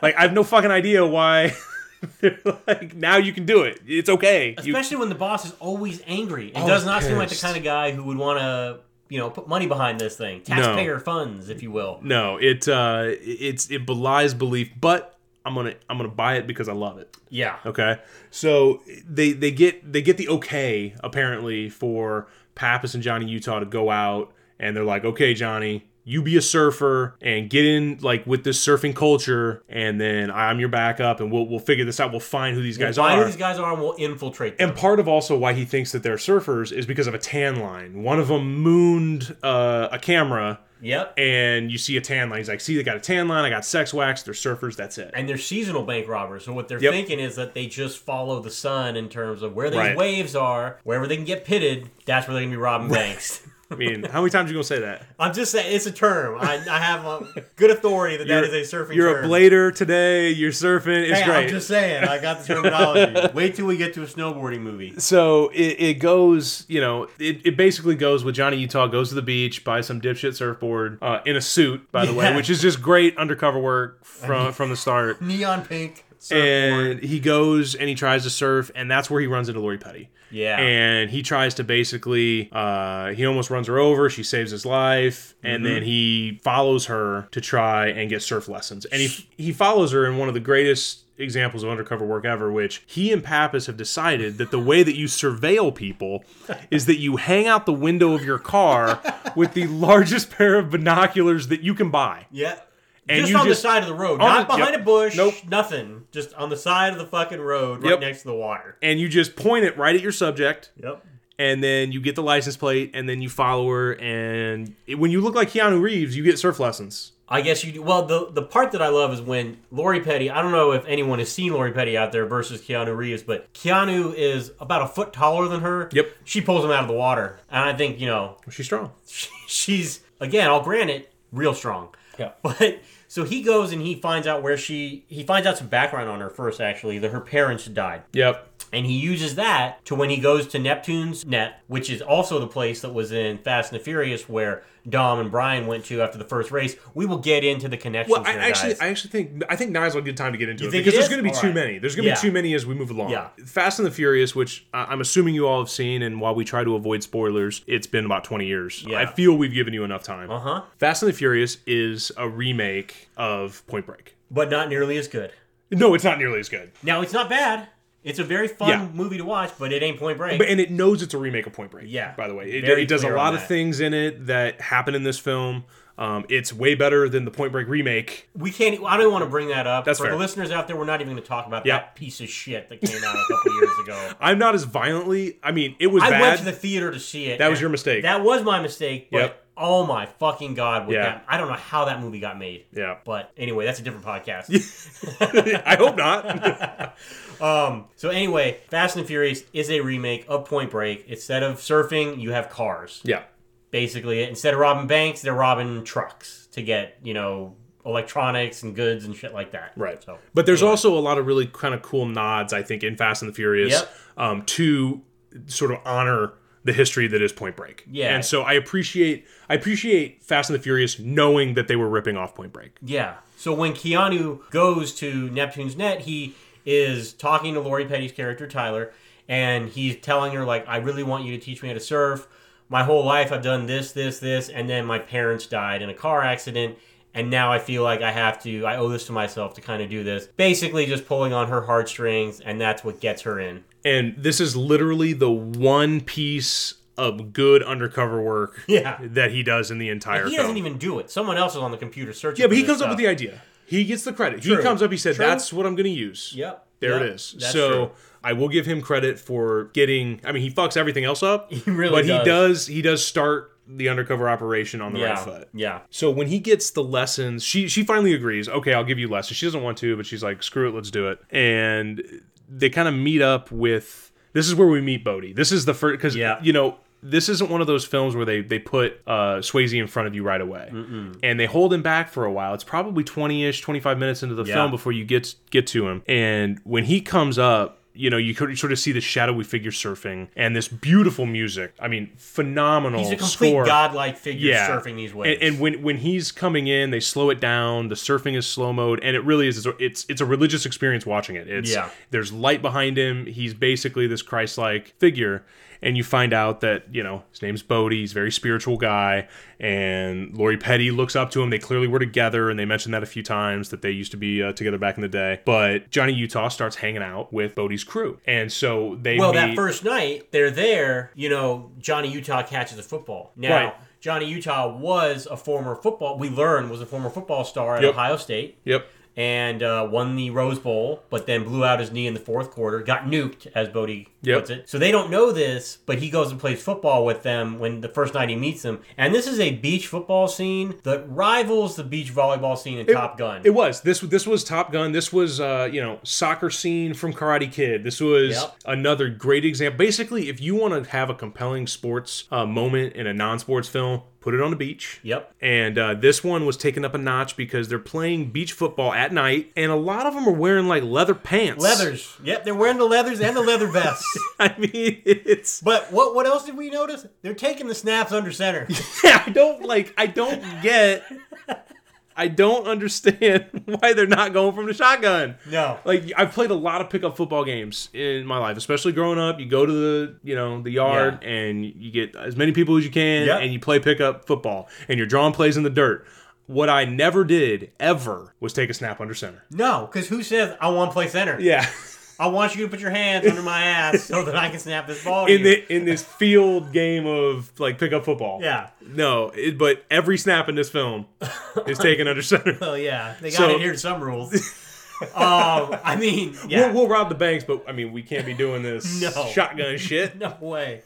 Like, I have no fucking idea why. they're like, now you can do it. It's okay. You- Especially when the boss is always angry. It Always does not seem like the kind of guy who would want to, you know, put money behind this thing. Taxpayer funds, if you will. no, it uh, it's it belies belief, but I'm gonna I'm gonna buy it because I love it. Yeah. Okay, so they they get they get the okay apparently for Pappas and Johnny Utah to go out, and they're like, okay, Johnny, you be a surfer and get in like with this surfing culture, and then I'm your backup, and we'll we'll figure this out. We'll find who these guys Find are. who these guys are and we'll infiltrate them. and part of also why he thinks that they're surfers is because of a tan line. One of them mooned uh, a camera, yep. and you see a tan line. He's like, "See, they got a tan line. I got sex wax. They're surfers. That's it." and they're seasonal bank robbers. So what they're Yep. thinking is that they just follow the sun in terms of where these Right. waves are, wherever they can get pitted. That's where they're gonna be robbing banks. I mean, how many times are you gonna say that? I'm just saying it's a term. I, I have a good authority that that is a surfing You're term. a blader today. You're surfing. It's Hey, great. I'm just saying. I got the terminology. Wait till we get to a snowboarding movie. so it, it goes, you know, it, it basically goes with Johnny Utah goes to the beach, buys some dipshit surfboard uh, in a suit, by the way, which is just great undercover work from from the start. Neon pink. Surfboard. and he goes and he tries to surf, and that's where he runs into Lori Petty. Yeah. And he tries to basically, uh, he almost runs her over. She saves his life, and Mm-hmm. then he follows her to try and get surf lessons. And he he follows her in one of the greatest examples of undercover work ever, which he and Pappas have decided that the way that you surveil people is that you hang out the window of your car with the largest pair of binoculars that you can buy yeah. And just on just the side of the road, not the- behind yep. a bush. Nope. nothing. Just on the side of the fucking road, right Yep. next to the water. and you just point it right at your subject. Yep. and then you get the license plate, and then you follow her. And it- when you look like Keanu Reeves, you get surf lessons. I guess you do. Well, the the part that I love is when Lori Petty. I don't know if anyone has seen Lori Petty out there versus Keanu Reeves, but Keanu is about a foot taller than her. Yep. She pulls him out of the water, and I think you know She's strong. she's again. I'll grant it, real strong. Yeah. But so he goes and he finds out where she. He finds out some background on her first. Actually, that her parents died. Yep. And he uses that to when he goes to Neptune's Net, which is also the place that was in Fast and the Furious where Dom and Brian went to after the first race. We will get into the connections Well, I here, actually, guys. I actually think I think now's a good time to get into You it because it there's going to be All too right. many. There's going to Yeah. be too many as we move along. Yeah. Fast and the Furious, which I- I'm assuming you all have seen, and while we try to avoid spoilers, it's been about 20 years. Yeah. I feel we've given you enough time. Uh-huh. Fast and the Furious is a remake of Point Break. but not nearly as good. No, it's not nearly as good. Now, it's not bad. It's a very fun Yeah. movie to watch, but it ain't Point Break. But and it knows it's a remake of Point Break. Yeah. By the way, it, it does a lot of things in it that happen in this film. Um, it's way better than the Point Break remake. we can't. I don't want to bring that up. That's For fair. the listeners out there, we're not even going to talk about Yeah. that piece of shit that came out a couple years ago. I'm not as violently. I mean, it was I bad. went to the theater to see it. That was your mistake. That was my mistake. But Yep. Oh my fucking god! Yeah. that, I don't know how that movie got made. yeah. But anyway, that's a different podcast. I hope not. So anyway, Fast and Furious is a remake of Point Break. Instead of surfing, you have cars. yeah. Basically, instead of robbing banks, they're robbing trucks to get you know electronics and goods and shit like that. Right. So, but there's anyway. also a lot of really kind of cool nods, I think, in Fast and the Furious Yep. um, to sort of honor the history that is Point Break. Yeah. And so I appreciate I appreciate Fast and the Furious knowing that they were ripping off Point Break. Yeah. So when Keanu goes to Neptune's net, he is talking to Lori Petty's character Tyler, and he's telling her like, "I really want you to teach me how to surf. My whole life I've done this, this, this, and then my parents died in a car accident." And now I feel like I have to, I owe this to myself to kind of do this. Basically, just pulling on her heartstrings, and that's what gets her in. And this is literally the one piece of good undercover work Yeah. that he does in the entire He film. doesn't even do it. Someone else is on the computer searching. yeah, but he comes up with the idea. He gets the credit. True. He comes up, he said, True. That's what I'm going to use. Yep. There Yep. it is. That's so true. I will give him credit for getting. I mean, he fucks everything else up. He really but does. he does. He does start the undercover operation on the Yeah. right foot. Yeah. So when he gets the lessons, she she finally agrees. Okay, I'll give you lessons. She doesn't want to, but she's like, screw it, let's do it. And they kind of meet up with. This is where we meet Bodhi. This is the first because Yeah. you know this isn't one of those films where they they put uh, Swayze in front of you right away, and they hold him back for a while. It's probably twenty ish, twenty five minutes into the Yeah. film before you get get to him. And when he comes up. You know, you could sort of see the shadowy figure surfing and this beautiful music. I mean, phenomenal He's a complete score godlike figure surfing these waves. and, and when when he's coming in, they slow it down. The surfing is slow mode, and it really is. It's it's a religious experience watching it. It's Yeah. there's light behind him. He's basically this Christ-like figure, and you find out that you know his name's Bodhi. He's a very spiritual guy, and Lori Petty looks up to him. They clearly were together, and they mentioned that a few times that they used to be uh, together back in the day. But Johnny Utah starts hanging out with Bodhi's crew, and so they Well, meet, that first night, they're there. You know, Johnny Utah catches a football. Now, Right. Johnny Utah was a former football. We learned was a former football star at Yep. Ohio State Yep. And uh, won the Rose Bowl, but then blew out his knee in the fourth quarter. Got nuked, as Bodhi Yep. puts it. So they don't know this, but he goes and plays football with them when the first night he meets them. And this is a beach football scene that rivals the beach volleyball scene in Top Gun. It was this. This was Top Gun. This was uh, you know soccer scene from Karate Kid. This was Yep. another great example. Basically, if you want to have a compelling sports uh, moment in a non-sports film, put it on the beach. Yep. And uh, this one was taken up a notch because they're playing beach football at night, and a lot of them are wearing like leather pants. Leathers. Yep, they're wearing the leathers and the leather vests. I mean, it's but what what else did we notice? They're taking the snaps under center. yeah, I don't like. I don't get. I don't understand why they're not going from the shotgun. No. Like I've played a lot of pickup football games in my life, especially growing up. You go to the you know the yard Yeah. and you get as many people as you can, Yep. and you play pickup football, and you're drawing plays in the dirt. What I never did ever was take a snap under center. No, because who says I want to play center? Yeah, I want you to put your hands under my ass so that I can snap this ball. In the in this field game of like pickup football. yeah. No, it, but every snap in this film is taken under center. Well, yeah, they got So- to adhere to some rules. um, I mean, yeah, We'll, we'll rob the banks, but I mean, we can't be doing this No. shotgun shit. no way.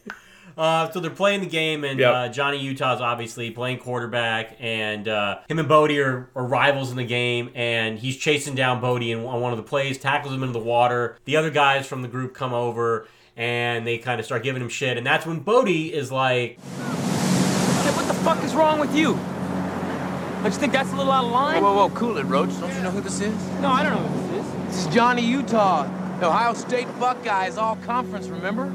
Uh, so they're playing the game, and Yep. uh, Johnny Utah's obviously playing quarterback, and uh, him and Bodhi are, are rivals in the game, and he's chasing down Bodhi in, on one of the plays, tackles him into the water. The other guys from the group come over, and they kind of start giving him shit, and that's when Bodhi is like, Hey, what the fuck is wrong with you? Don't you think that's a little out of line? Whoa, whoa, cool it, Roach. Don't you know who this is? No, I don't know who this is. This is Johnny Utah. The Ohio State Buckeyes, all conference, remember?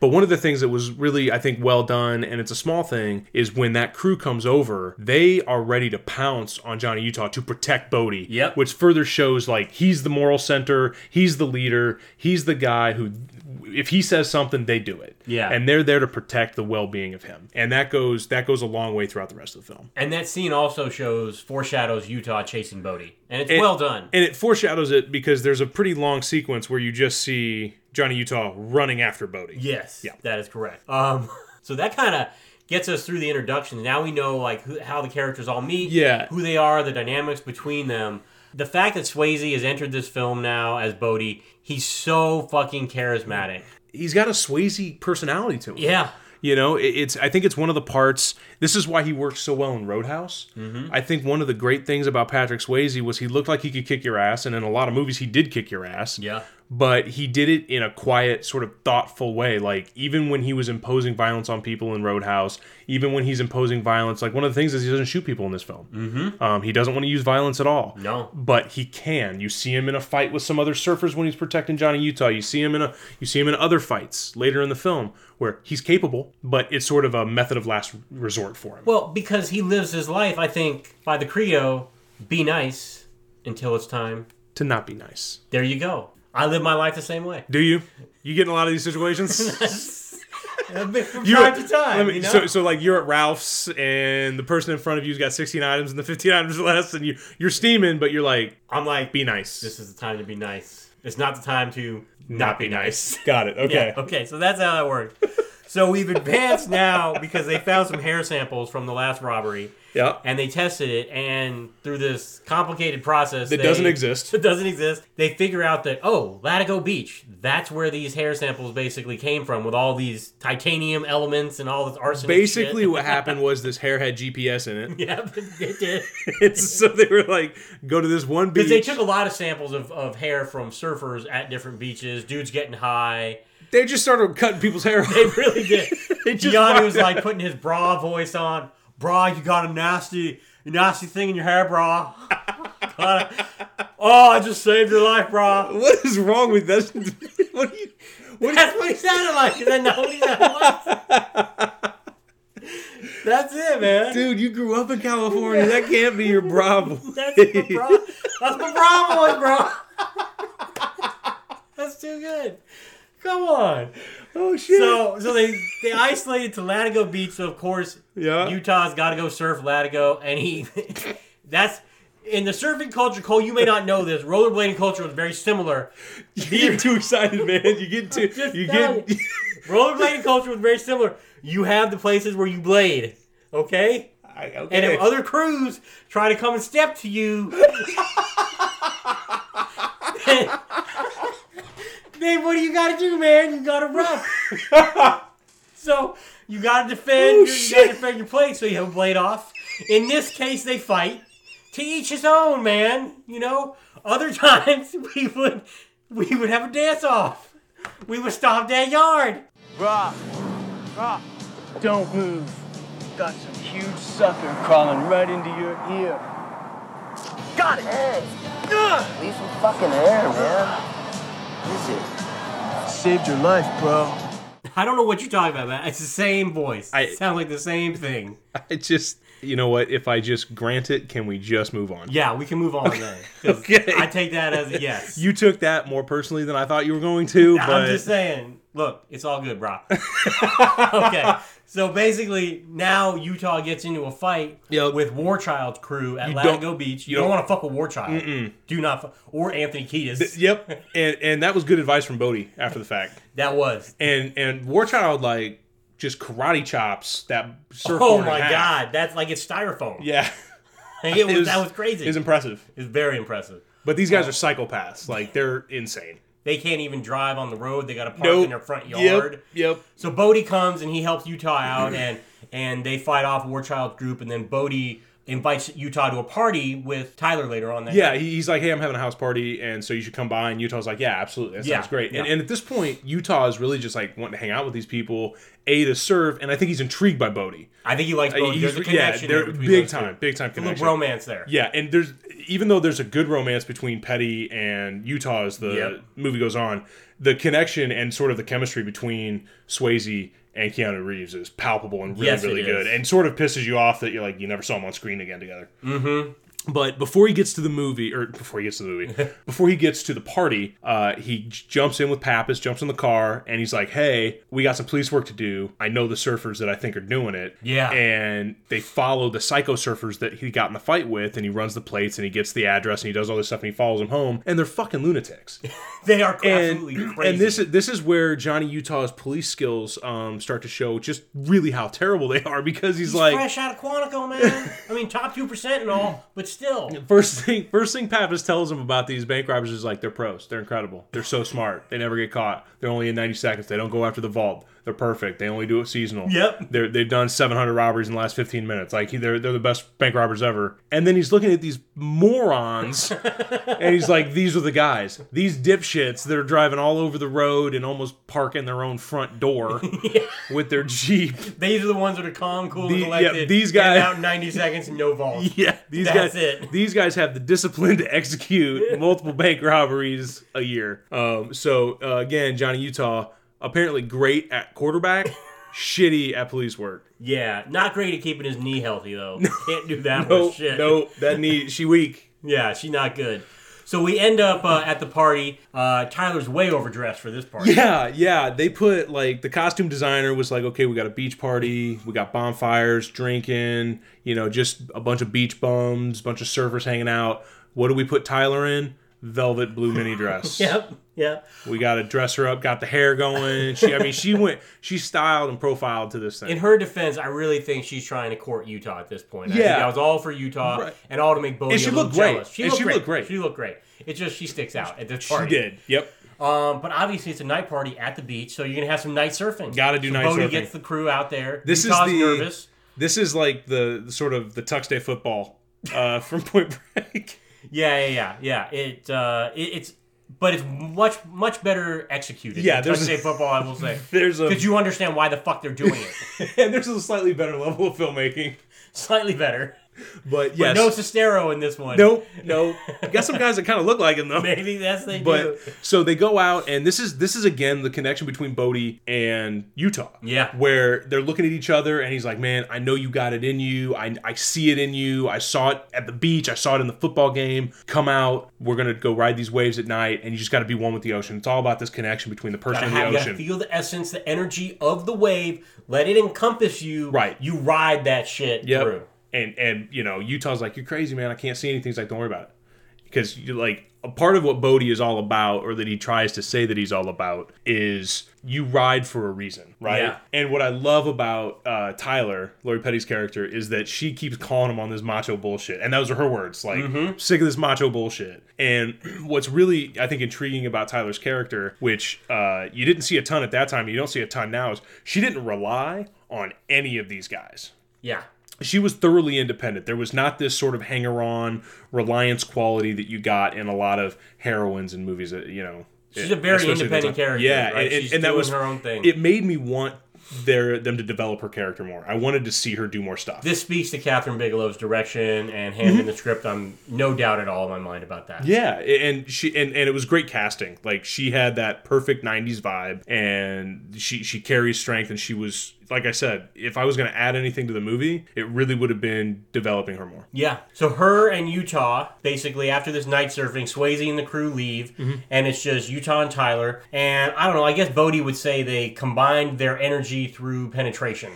But one of the things that was really, I think, well done, and it's a small thing, is when that crew comes over, they are ready to pounce on Johnny Utah to protect Bodhi. Yep. Which further shows like he's the moral center, he's the leader, he's the guy who, if he says something, they do it. Yeah. And they're there to protect the well-being of him, and that goes that goes a long way throughout the rest of the film. and that scene also shows foreshadows Utah chasing Bodhi, and it's And- well done. And it foreshadows it because there's a pretty long sequence where you just see Johnny Utah running after Bodhi. Yes, Yeah. that is correct. Um, so that kind of gets us through the introduction. Now we know like who, how the characters all meet, Yeah. who they are, the dynamics between them. The fact that Swayze has entered this film now as Bodhi, he's so fucking charismatic. He's got a Swayze personality to him. Yeah, You know, it's. I think it's one of the parts. This is why he works so well in Roadhouse. Mm-hmm. I think one of the great things about Patrick Swayze was he looked like he could kick your ass, and in a lot of movies he did kick your ass. yeah, But he did it in a quiet, sort of thoughtful way. Like even when he was imposing violence on people in Roadhouse, even when he's imposing violence, like one of the things is he doesn't shoot people in this film. Mm-hmm. Um, he doesn't want to use violence at all. No. but he can. You see him in a fight with some other surfers when he's protecting Johnny Utah. You see him in a. You see him in other fights later in the film where he's capable, but it's sort of a method of last resort for him. Well, because he lives his life, I think, by the credo, be nice until it's time. to not be nice. There you go. I live my life the same way. Do you? You get in a lot of these situations. From You're- time to time, me- you know? So, so like you're at Ralph's and the person in front of you's got 16 items and the 15 items are less, and you you're steaming, but you're like, I'm like, be nice. this is the time to be nice. It's not the time to not be nice. Got it. Okay. Yeah, okay, so that's how that worked. so we've advanced now because they found some hair samples from the last robbery. Yeah. And they tested it, and through this complicated process That they- doesn't exist. It doesn't exist. They figure out that oh, Latigo Beach, that's where these hair samples basically came from, with all these titanium elements and all this arsenic. Basically, what happened was this hair had GPS in it. yeah, it did. It's, so they were like, go to this one beach. Because they took a lot of samples of, of hair from surfers at different beaches, dudes getting high. They just started cutting people's hair off. They really did. Gianni was like putting his bra voice on. Bra, you got a nasty, nasty thing in your hair, bra. Oh, I just saved your life, bra. What is wrong with this? what do you? What That's what he sounded like. Because I know what he sounded like. That's it, man. Dude, you grew up in California. That can't be your Bravo. That's my bra. That's my bra voice, bro. That's too good. Come on. oh shit. So, so they they isolated to Latigo Beach. So of course, Yeah. Utah's got to go surf Latigo, and he that's in the surfing culture. Cole, you may not know this. Rollerblading culture was very similar. you get too excited, man. You get too. You get. Rollerblading culture was very similar. You have the places where you blade, okay? I- okay. And if other crews try to come and step to you, then what do you got to do, man? You got to run. so you got to defend. Oh, your, you got to defend your plate. So you have a blade off. In this case, they fight. To each his own, man. You know. Other times we would we would have a dance off. We would stomp that yard. Rock, brah, don't move. Got some huge sucker crawling right into your ear. Got it! Ugh. Leave some fucking air, man. What is it? Saved your life, bro. I don't know what you're talking about, man. It's the same voice. I- it sounds like the same thing. I just. You know what? If I just grant it, can we just move on? Yeah, we can move on then. 'Cause Okay. I take that as a yes. You took that more personally than I thought you were going to, but I'm just saying. Look, it's all good, bro. okay. So basically, now Utah gets into a fight Yep. with War Child's crew at Latigo Beach. You, you don't, don't- want to fuck with War Child. Do not, fu- or Anthony Kiedis. Yep, and and that was good advice from Bodhi after the fact. That was. And and Warchild like just karate chops that surfboard. Oh my god, that's like it's styrofoam. Yeah, Like, it was, It that was crazy. It was impressive. It was very impressive. But these guys uh, are psychopaths. Like they're insane. They can't even drive on the road. They got to park Nope. in their front yard. Yep. Yep. So Bodhi comes and he helps Utah out, and and they fight off War Child's group, and then Bodhi invites Utah to a party with Tyler later on that Yeah, night. he's like, hey, I'm having a house party, and so you should come by. And Utah's like, yeah, absolutely, that Yeah, sounds great. And, yeah. and at this point, Utah is really just like wanting to hang out with these people, a to serve, and I think he's intrigued by Bodhi. I think he likes Uh, Bodhi. he's- There's a yeah, connection there big those two. time, big time A connection. romance there. Yeah, and there's even though there's a good romance between Petty and Utah as the Yep. movie goes on, the connection and sort of the chemistry between Swayze and Keanu Reeves is palpable and really, Yes, really good, is. and sort of pisses you off that you're like you never saw them on screen again together. Mm-hmm. But before he gets to the movie, or before he gets to the movie, before he gets to the party, uh, he j- jumps in with Pappas, jumps in the car, and he's like, "Hey, we got some police work to do. I know the surfers that I think are doing it. Yeah. and they follow the psycho surfers that he got in the fight with, and he runs the plates, and he gets the address, and he does all this stuff, and he follows them home, and they're fucking lunatics. They are and absolutely crazy. and this is this is where Johnny Utah's police skills um start to show just really how terrible they are because he's, He's like fresh out of Quantico, man. I mean, top two percent and all, but still. First thing, first thing Pappas tells him about these bank robbers is like they're pros, they're incredible, they're so smart, they never get caught, they're only in ninety seconds, they don't go after the vault, they're perfect, they only do it seasonal. Yep. they're they've done seven hundred robberies in the last fifteen minutes, like they're they're the best bank robbers ever. And then he's looking at these morons, and he's like, these are the guys, these dipshits that are driving all over the road and almost parking their own front door with their jeep. These are the ones that are calm, cool, The- and yeah, collected. these guys- out in ninety seconds and no vault. Yeah, these That's guys. it. These guys have the discipline to execute multiple bank robberies a year. Um, so uh, again, Johnny Utah apparently great at quarterback, shitty at police work. Yeah, not great at keeping his knee healthy though. Can't do that No, much shit. no, that knee, she weak. Yeah, she not good. So we end up uh, at the party. Uh, Tyler's way overdressed for this party. Yeah, yeah. They put like the costume designer was like, okay, we got a beach party, we got bonfires, drinking, you know, just a bunch of beach bums, bunch of surfers hanging out. What do we put Tyler in? Velvet blue mini dress. Yep. Yep. We got to dress her up, got the hair going. She, I mean, she went, she styled and profiled to this thing. In her defense, I really think she's trying to court Utah at this point. I think Yeah. that was all for Utah Right. and all to make Bodhi And she looked great. She looked she great. looked great. She looked great. It's just she sticks out at this she did. Yep. Um, but obviously it's a night party at the beach, so you're gonna have some night surfing. Gotta do so night Bodhi surfing. gets the crew out there. This Utah's is the nervous. This is like the, the sort of the Tux Day football uh, from Point Break. Yeah, yeah, yeah, yeah. It, uh, it it's but it's much much better executed. Yeah, there's- Touchdown football. I will say There's because you understand why the fuck they're doing it. and there's a slightly better level of filmmaking, Slightly better. But But no Sestero in this one. nope, nope. Got some guys that kind of look like him though. Maybe that's they do. But so they go out, and this is this is again the connection between Bodhi and Utah. Yeah. where they're looking at each other, and he's like, "Man, I know you got it in you. I, I see it in you. I saw it at the beach. I saw it in the football game. Come out. We're gonna go ride these waves at night, and you just got to be one with the ocean. It's all about this connection between the person Gotta and the gotta ocean. feel the essence, the energy of the wave. Let it encompass you. Right. You ride that shit Yep. through. And and you know Utah's like, "You're crazy, man. I can't see anything." He's like, "Don't worry about it," because you like a part of what Bodhi is all about, or that he tries to say that he's all about, is you ride for a reason, right? Yeah. And what I love about uh, Tyler, Lori Petty's character, is that she keeps calling him on this macho bullshit, and those are her words, like sick of this macho bullshit. And what's really, I think, intriguing about Tyler's character, which uh, you didn't see a ton at that time, you don't see a ton now, is she didn't rely on any of these guys Yeah. She was thoroughly independent. There was not this sort of hanger on reliance quality that you got in a lot of heroines and movies that, you know. She's a very especially at the independent character, Yeah, right? and, and- She's and that was her own thing. It made me want their them to develop her character more. I wanted to see her do more stuff. This speaks to Kathryn Bigelow's direction and hand in the script. I'm no doubt at all in my mind about that. Mm-hmm. Yeah, and she and, and it was great casting. Like she had that perfect '90s vibe, and she she carries strength, and she was like I said, if I was going to add anything to the movie, it really would have been developing her more. Yeah. So her and Utah, basically after this night surfing, Swayze and the crew leave, Mm-hmm. and it's just Utah and Tyler. And I don't know. I guess Bodhi would say they combined their energy through penetration.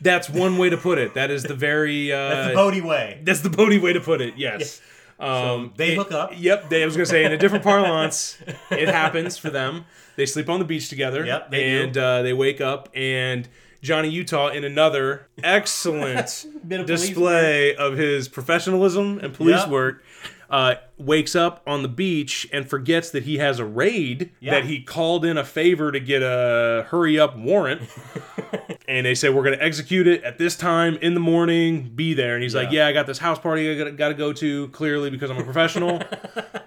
That's one way to put it. That is the very. Uh, That's the Bodhi way. That's the Bodhi way to put it. Yes. Um, they it- hook up. Yep. They, I was gonna say in a different parlance, it happens for them. They sleep on the beach together. Yep, they do. and uh, they wake up and. Johnny Utah in another excellent of display of his professionalism and police Yep. work. Uh, wakes up on the beach and forgets that he has a raid Yeah. that he called in a favor to get a hurry up warrant. And they say we're going to execute it at this time in the morning. Be there. And he's like Yeah. yeah i got this house party i gotta, gotta go to clearly because i'm a professional.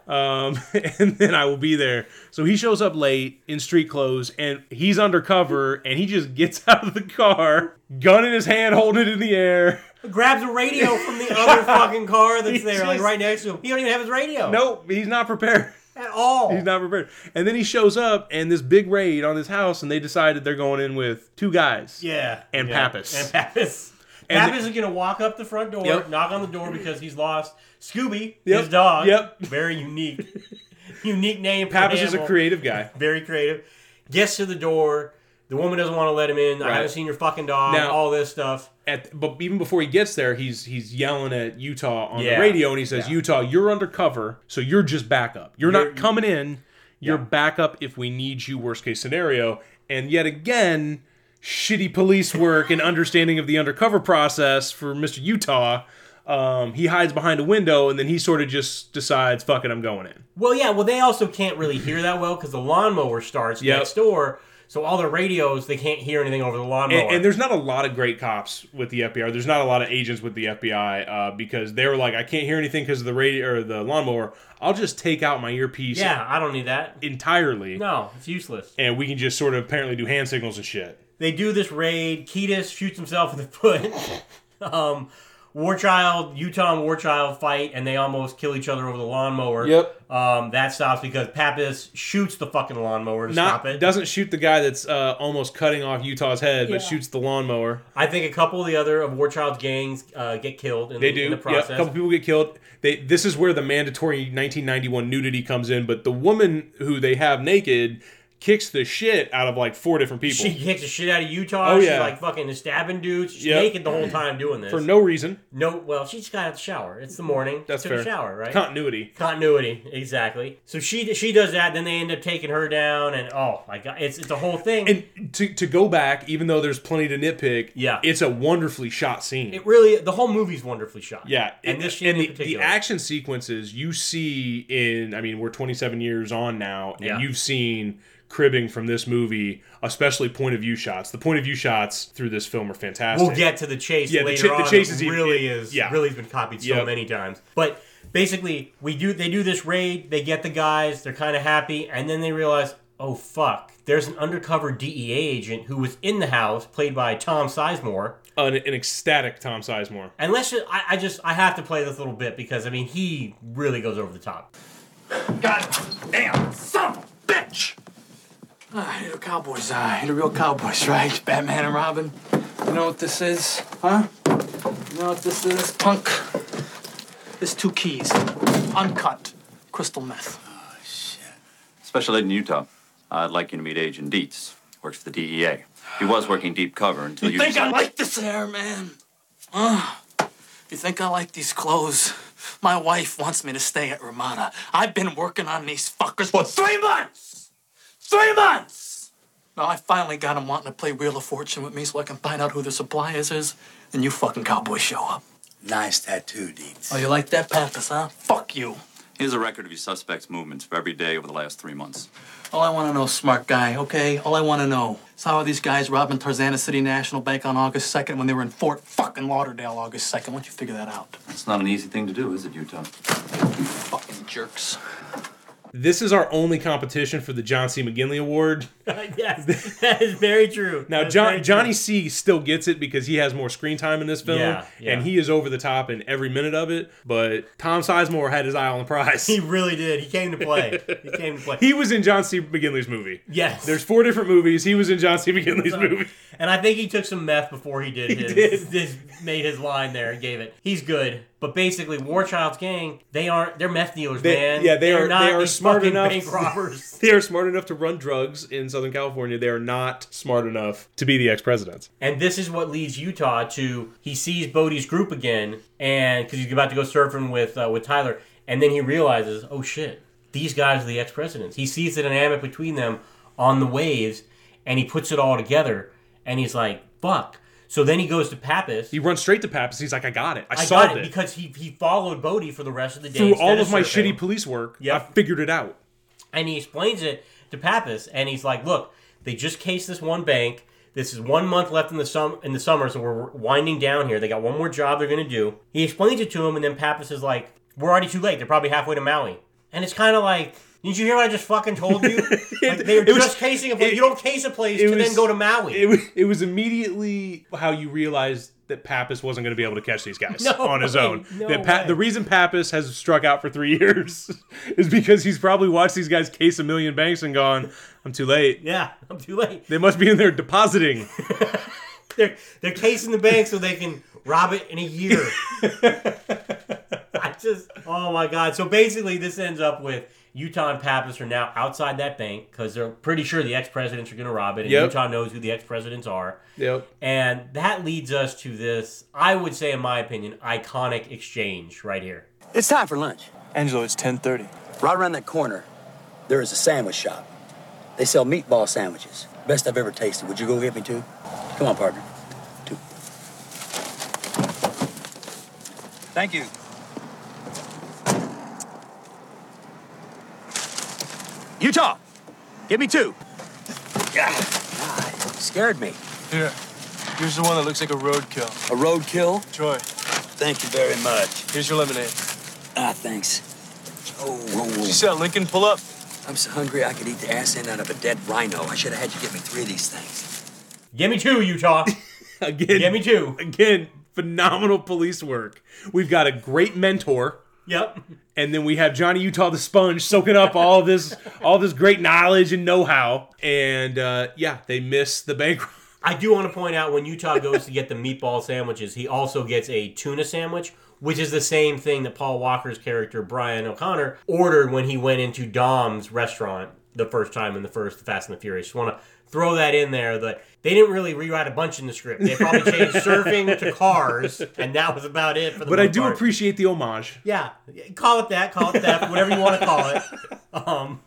Um, and then i will be there. So he shows up late in street clothes and he's undercover and he just gets out of the car gun in his hand holding it in the air Grabs a radio from the other fucking car that's He there, like right next to him. He don't even have his radio. nope he's not prepared At all. He's not prepared. And then he shows up and this big raid on his house, and they decided they're going in with two guys. Yeah. And yeah. Pappas. And Pappas. And Pappas is going to walk up the front door, Yep. knock on the door because he's lost Scooby, Yep. his dog. Yep. Very unique. unique name. Pappas is a creative guy. Very creative. Gets to the door. The woman doesn't want to let him in. I haven't seen your fucking dog. Now- all this stuff. At, but even before he gets there, he's he's yelling at Utah on Yeah. the radio, and he says, Yeah. "Utah, you're undercover, so you're just backup. You're, You're- not coming in. You're Yeah. backup if we need you. Worst case scenario." And yet again, shitty police work and understanding of the undercover process for Mister Utah. Um, he hides behind a window, and then he sort of just decides, "Fuck it, I'm going in." Well, yeah. Well, they also can't really hear that well because the lawnmower starts Yep. next door. So all the radios, they can't hear anything over the lawnmower. And, and there's not a lot of great cops with the FBI. There's not a lot of agents with the FBI uh, because they were like, I can't hear anything because of the radio or the lawnmower. I'll just take out my earpiece yeah, I don't need that. entirely, No, it's useless. and we can just sort of apparently do hand signals and shit. They do this raid. Kiedis shoots himself in the foot. um, Warchild, Utah and Warchild fight, and they almost kill each other over the lawnmower. Yep. Um, that stops because Pappas shoots the fucking lawnmower to stop Not it. doesn't shoot the guy that's uh, almost cutting off Utah's head, but shoots the lawnmower. I think a couple of the other of Warchild's gangs uh, get killed in, They the, do. in the Yep, a couple people get killed. They this is where the mandatory 1991 nudity comes in. But the woman who they have naked kicks the shit out of like four different people She kicks the shit out of Utah. Oh, She's yeah. like fucking stabbing dudes. She's Yep. naked the whole time doing this. for no reason. no, well, she just got out of the shower. It's the morning. That's Took fair. a shower, right? Continuity. Continuity, exactly. So she she does that. Then they end up taking her down, and oh my god, it's it's a whole thing. And to, to go back, even though there's plenty to nitpick, Yeah. it's a wonderfully shot scene. it really the whole movie's wonderfully shot. yeah, and it- this scene and the, the action sequences you see in, I mean, we're 27 years on now, and Yeah. you've seen cribbing from this movie, especially point of view shots. The point of view shots through this film are fantastic. We'll get to the chase Yeah, the later cha- the on. chase It is even- really is yeah. really has been copied so Yep. many times. But basically, we do they do this raid. They get the guys. They're kind of happy, and then they realize, oh fuck, there's an undercover DEA agent who was in the house, played by Tom Sizemore. an, an ecstatic Tom Sizemore. And let's just, I, I just, I have to play this little bit because I mean, he really goes over the top. God damn, son of a bitch! Ah, you're cowboys, ah, you're real cowboys, right? Batman and Robin. You know what this is, huh? You know what this is, punk? There's two keys. Uncut. Crystal meth. Oh shit. Special Agent in Utah, I'd like you to meet Agent Dietz. Works for the DEA. He was working deep cover until you. You think I like this hair, man? Uh, you think I like these clothes? My wife wants me to stay at Ramada. I've been working on these fuckers for three months! Three months! Now I finally got them wanting to play Wheel of Fortune with me so I can find out who the suppliers is, and you fucking cowboys show up. Nice tattoo, Dietz. Oh, you like that, Pappas, huh? Fuck you. Here's a record of your suspect's movements for every day over the last three months. All I want to know, smart guy, okay? All I want to know is how are these guys robbing Tarzana City National Bank on August 2nd when they were in Fort fucking Lauderdale August 2nd? Why don't you figure that out? That's not an easy thing to do, is it, Utah? You fucking jerks. This is our only competition for the John C. McGinley Award. yes, that is very true. Now, John, very true. Johnny C still gets it because he has more screen time in this film, Yeah, yeah. and he is over the top in every minute of it. But Tom Sizemore had his eye on the prize. he really did. He came to play. He came to play. He was in John C. McGinley's movie. yes, There's four different movies. He was in John C. McGinley's movie. and I think he took some meth before he did his, did. his made his line there and gave it. He's good, but basically, Warchild's gang they aren't they're meth dealers, They- man. yeah, they They're are- Not they are smart fucking enough- bank robbers. They are smart enough to run drugs in Southern Southern California, they are not smart enough to be the ex presidents. And this is what leads Utah to he sees Bodhi's group again, and because he's about to go surfing with uh, with Tyler, and then he realizes, oh shit, these guys are the ex presidents. He sees the dynamic between them on the waves, and he puts it all together, and he's like, fuck. So then he goes to Pappas. He runs straight to Pappas. He's like, I got it. I, I solved got it, it. because he he followed Bodhi for the rest of the day Through all of my shitty police work, Yep. I figured it out. and he explains it to Pappas, and he's like, "Look, they just cased this one bank. This is one month left in the sum in the summer, so we're winding down here. They got one more job they're gonna do." He explains it to him, and then Pappas is like, "We're already too late. They're probably halfway to Maui." And it's kind of like, didn't you hear what I just fucking told you? like it was- just casing a place. it- you don't case a place to was- then go to Maui. It was, it was immediately how you realized that Pappas wasn't going to be able to catch these guys No on his way, own. no That Pa- the reason Pappas has struck out for three years is because he's probably watched these guys case a million banks and gone, "I'm too late. yeah, I'm too late. They must be in there depositing." They're they're casing the bank so they can rob it in a year. I just oh my god. So basically, this ends up with Utah and Pappas are now outside that bank because they're pretty sure the ex presidents are going to rob it, and Yep. Utah knows who the ex presidents are. Yep. And that leads us to this, I would say, in my opinion, iconic exchange right here. It's time for lunch. Angelo, it's 10:30. Right around that corner, there is a sandwich shop. They sell meatball sandwiches. Best I've ever tasted. Would you go get me two? Come on, partner. Two. Thank you. Utah, give me two. God, scared me. Here. Here's the one that looks like a roadkill. A roadkill? Troy, Thank you very much. here's your lemonade. Ah, thanks. Oh, whoa, whoa. You see that Lincoln pull up? I'm so hungry I could eat the ass end out of a dead rhino. I should have had you get me three of these things. Give me two, Utah. Again, Give me two. again, phenomenal police work. We've got a great mentor. Yep. and then we have Johnny Utah the Sponge soaking up all this all this great knowledge and know-how. And uh, yeah, they miss the bank. I do want to point out when Utah goes to get the meatball sandwiches, he also gets a tuna sandwich, which is the same thing that Paul Walker's character Brian O'Connor ordered when he went into Dom's restaurant the first time in the first Fast and the Furious. Just want to throw that in there that they didn't really rewrite a bunch in the script. They probably changed surfing to cars, and that was about it for the But I do part. appreciate the homage. Yeah, call it that, call it theft, whatever you want to call it. Um,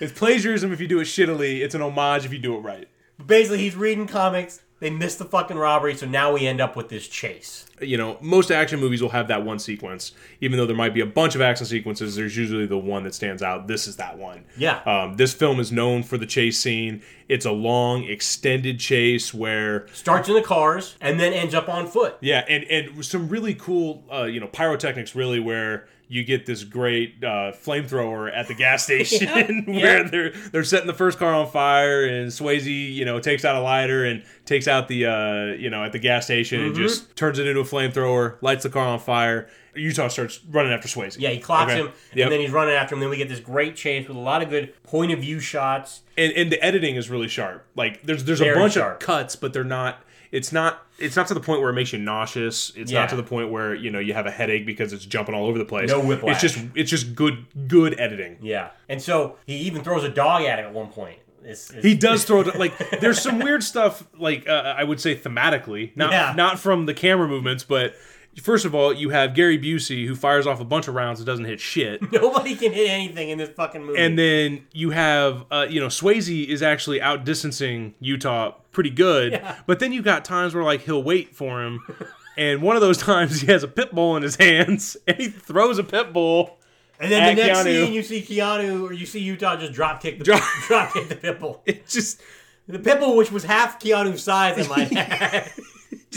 It's plagiarism if you do it shittily. It's an homage if you do it right. basically, he's reading comics. They missed the fucking robbery, so now we end up with this chase. You know, most action movies will have that one sequence. Even though there might be a bunch of action sequences, there's usually the one that stands out. This is that one. Yeah. Um, this film is known for the chase scene. It's a long, extended chase where starts in the cars and then ends up on foot. Yeah, and and some really cool, uh, you know, pyrotechnics. Really, where you get this great uh, flamethrower at the gas station, where yeah. they're they're setting the first car on fire, and Swayze, you know, takes out a lighter and takes out the, uh, you know, at the gas station and Mm-hmm. just turns it into a flamethrower, lights the car on fire. Utah starts running after Swayze. Yeah, he clocks Okay. him, Yep. and then he's running after him. Then we get this great chase with a lot of good point of view shots. and and the editing is really sharp. Like there's there's a bunch sharp. of cuts, but they're not. It's not. It's not to the point where it makes you nauseous. It's Yeah. not to the point where you know you have a headache because it's jumping all over the place. No whiplash. It's just it's just good good editing. Yeah, and so he even throws a dog at him at one point. It's, it's, He does throw it like there's some weird stuff like uh, I would say thematically, not Yeah. not from the camera movements, but first of all you have Gary Busey who fires off a bunch of rounds and doesn't hit shit. Nobody can hit anything in this fucking movie. And then you have, uh, you know, Swayze is actually out distancing Utah pretty good. Yeah. But then you got times where like he'll wait for him, and one of those times he has a pit bull in his hands and he throws a pit bull. And then the next Keanu. scene, you see Keanu or you see Utah just drop kick the Drop- drop kick the pitbull. It just The pitbull, which was half Keanu's size, I might add.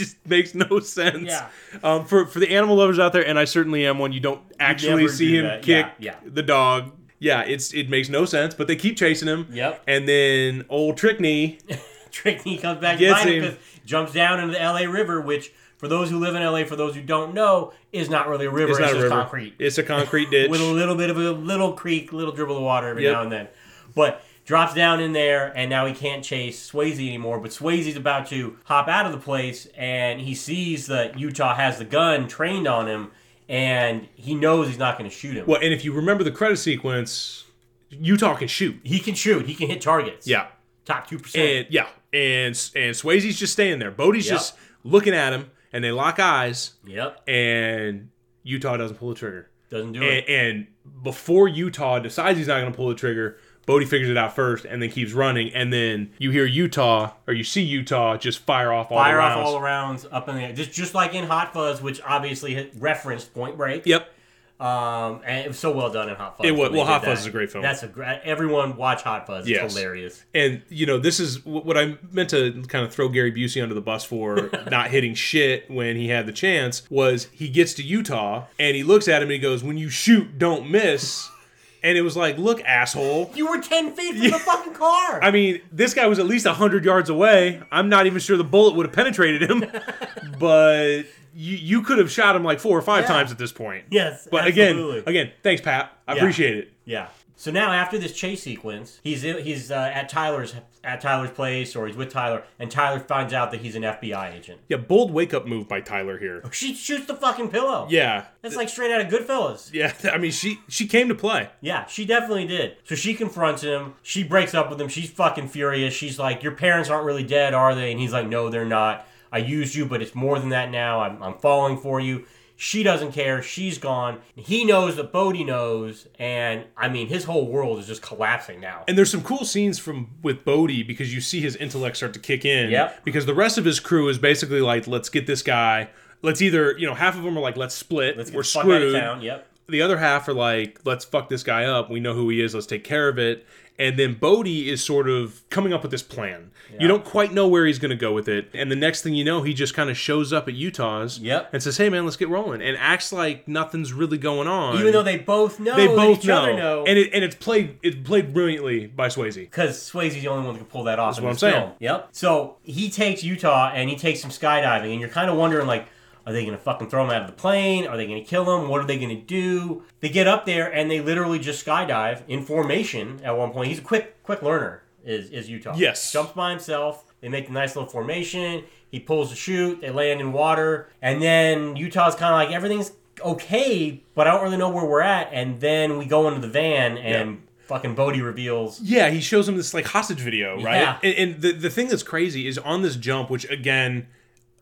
Just makes no sense. Yeah. Um, for for the animal lovers out there, and I certainly am one. You don't actually never see do him that. kick Yeah, yeah. the dog. Yeah, it's it makes no sense, but they keep chasing him. Yep. And then old Trickney Trickney comes back Gets him him. jumps down into the LA River, which for those who live in LA, for those who don't know, is not really a river. It's It's, not a just river. concrete. It's a concrete ditch. with a little bit of a little creek, little dribble of water every Yep. now and then. But drops down in there, and now he can't chase Swayze anymore. But Swayze's about to hop out of the place, and he sees that Utah has the gun trained on him, and he knows he's not going to shoot him. Well, and if you remember the credit sequence, Utah can shoot. He can shoot. He can hit targets. Yeah. top two percent. yeah, and and Swayze's just staying there. Bodhi's Yep. just looking at him, and they lock eyes, Yep, and Utah doesn't pull the trigger. doesn't do And, it. and before Utah decides he's not going to pull the trigger, Bodhi figures it out first, and then keeps running, and then you hear Utah or you see Utah just fire off all Fire the off all the rounds up in the air, just just like in Hot Fuzz, which obviously referenced Point Break. Yep. Um, and it was so well done in Hot Fuzz. It was- well, Hot Fuzz is a great film. That's a great. Everyone watch Hot Fuzz. It's Yes. hilarious. And you know, this is what I meant to kind of throw Gary Busey under the bus for not hitting shit when he had the chance was he gets to Utah and he looks at him and he goes, "When you shoot, don't miss." And it was like, "Look, asshole." You were ten feet from the fucking car. I mean, this guy was at least 100 yards away. I'm not even sure the bullet would have penetrated him, but you, you could have shot him like four or five Yeah. times at this point. Yes, But absolutely. again, again, thanks, Pat. I Yeah. appreciate it. Yeah. So now after this chase sequence, he's he's uh, at Tyler's at Tyler's place, or he's with Tyler, and Tyler finds out that he's an FBI agent. Yeah, bold wake up move by Tyler here. She shoots the fucking pillow. Yeah. That's like straight out of Goodfellas. Yeah, I mean, she she came to play. Yeah, she definitely did. So she confronts him. She breaks up with him. She's fucking furious. She's like, "Your parents aren't really dead, are they?" And he's like, "No, they're not. I used you, but it's more than that now. I'm, I'm falling for you." She doesn't care. She's gone. He knows that Bodhi knows, and I mean, his whole world is just collapsing now. And there's some cool scenes from with Bodhi because you see his intellect start to kick in. Yep. Because the rest of his crew is basically like, let's get this guy. Let's either, you know, half of them are like, let's split. Let's get We're the fuck out of screwed. town. Yep. The other half are like, let's fuck this guy up. We know who he is. Let's take care of it. And then Bodhi is sort of coming up with this plan. You don't quite know where he's going to go with it. And the next thing you know, he just kind of shows up at Utah's Yep. and says, hey, man, let's get rolling. And acts like nothing's really going on. Even though they both know, they both know. know, And, it, and it's played it's played brilliantly by Swayze. because Swayze's the only one that can pull that off. in what I'm saying. Yep. So he takes Utah and he takes some skydiving, and you're kind of wondering like, are they gonna fucking throw him out of the plane? Are they gonna kill him? What are they gonna do? They get up there and they literally just skydive in formation. At one point, he's a quick quick learner. Is is Utah? Yes. Jumps by himself. They make the nice little formation. He pulls the chute. They land in water, and then Utah's kind of like everything's okay, but I don't really know where we're at. And then we go into the van and. Fucking Bodhi reveals Yeah, he shows him this like hostage video, right? Yeah. And, and the the thing that's crazy is on this jump, which again,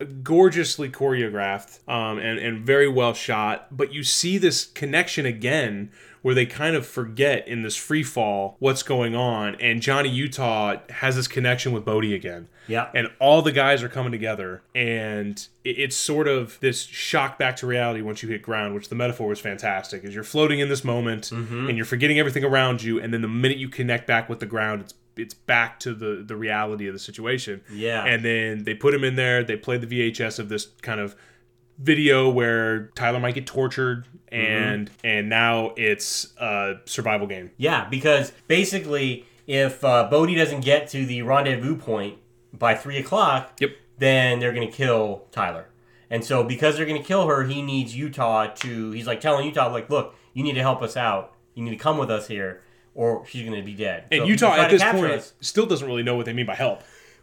gorgeously choreographed um, and and very well shot. But you see this connection again where they kind of forget in this free fall what's going on, and Johnny Utah has this connection with Bodhi again. Yeah. and all the guys are coming together, and it- it's sort of this shock back to reality once you hit ground, which the metaphor was fantastic. Is you're floating in this moment and you're forgetting everything around you, and then the minute you connect back with the ground, it's it's back to the the reality of the situation. Yeah. and then they put him in there. They play the VHS of this kind of video where Tyler might get tortured, and and now it's a survival game. Yeah, because basically, if uh, Bodhi doesn't get to the rendezvous point by three o'clock, Yep. then they're gonna kill Tyler. And so, because they're gonna kill her, he needs Utah to. He's like telling Utah, like, look, you need to help us out. You need to come with us here, or she's gonna be dead. And So Utah at this point us- still doesn't really know what they mean by help.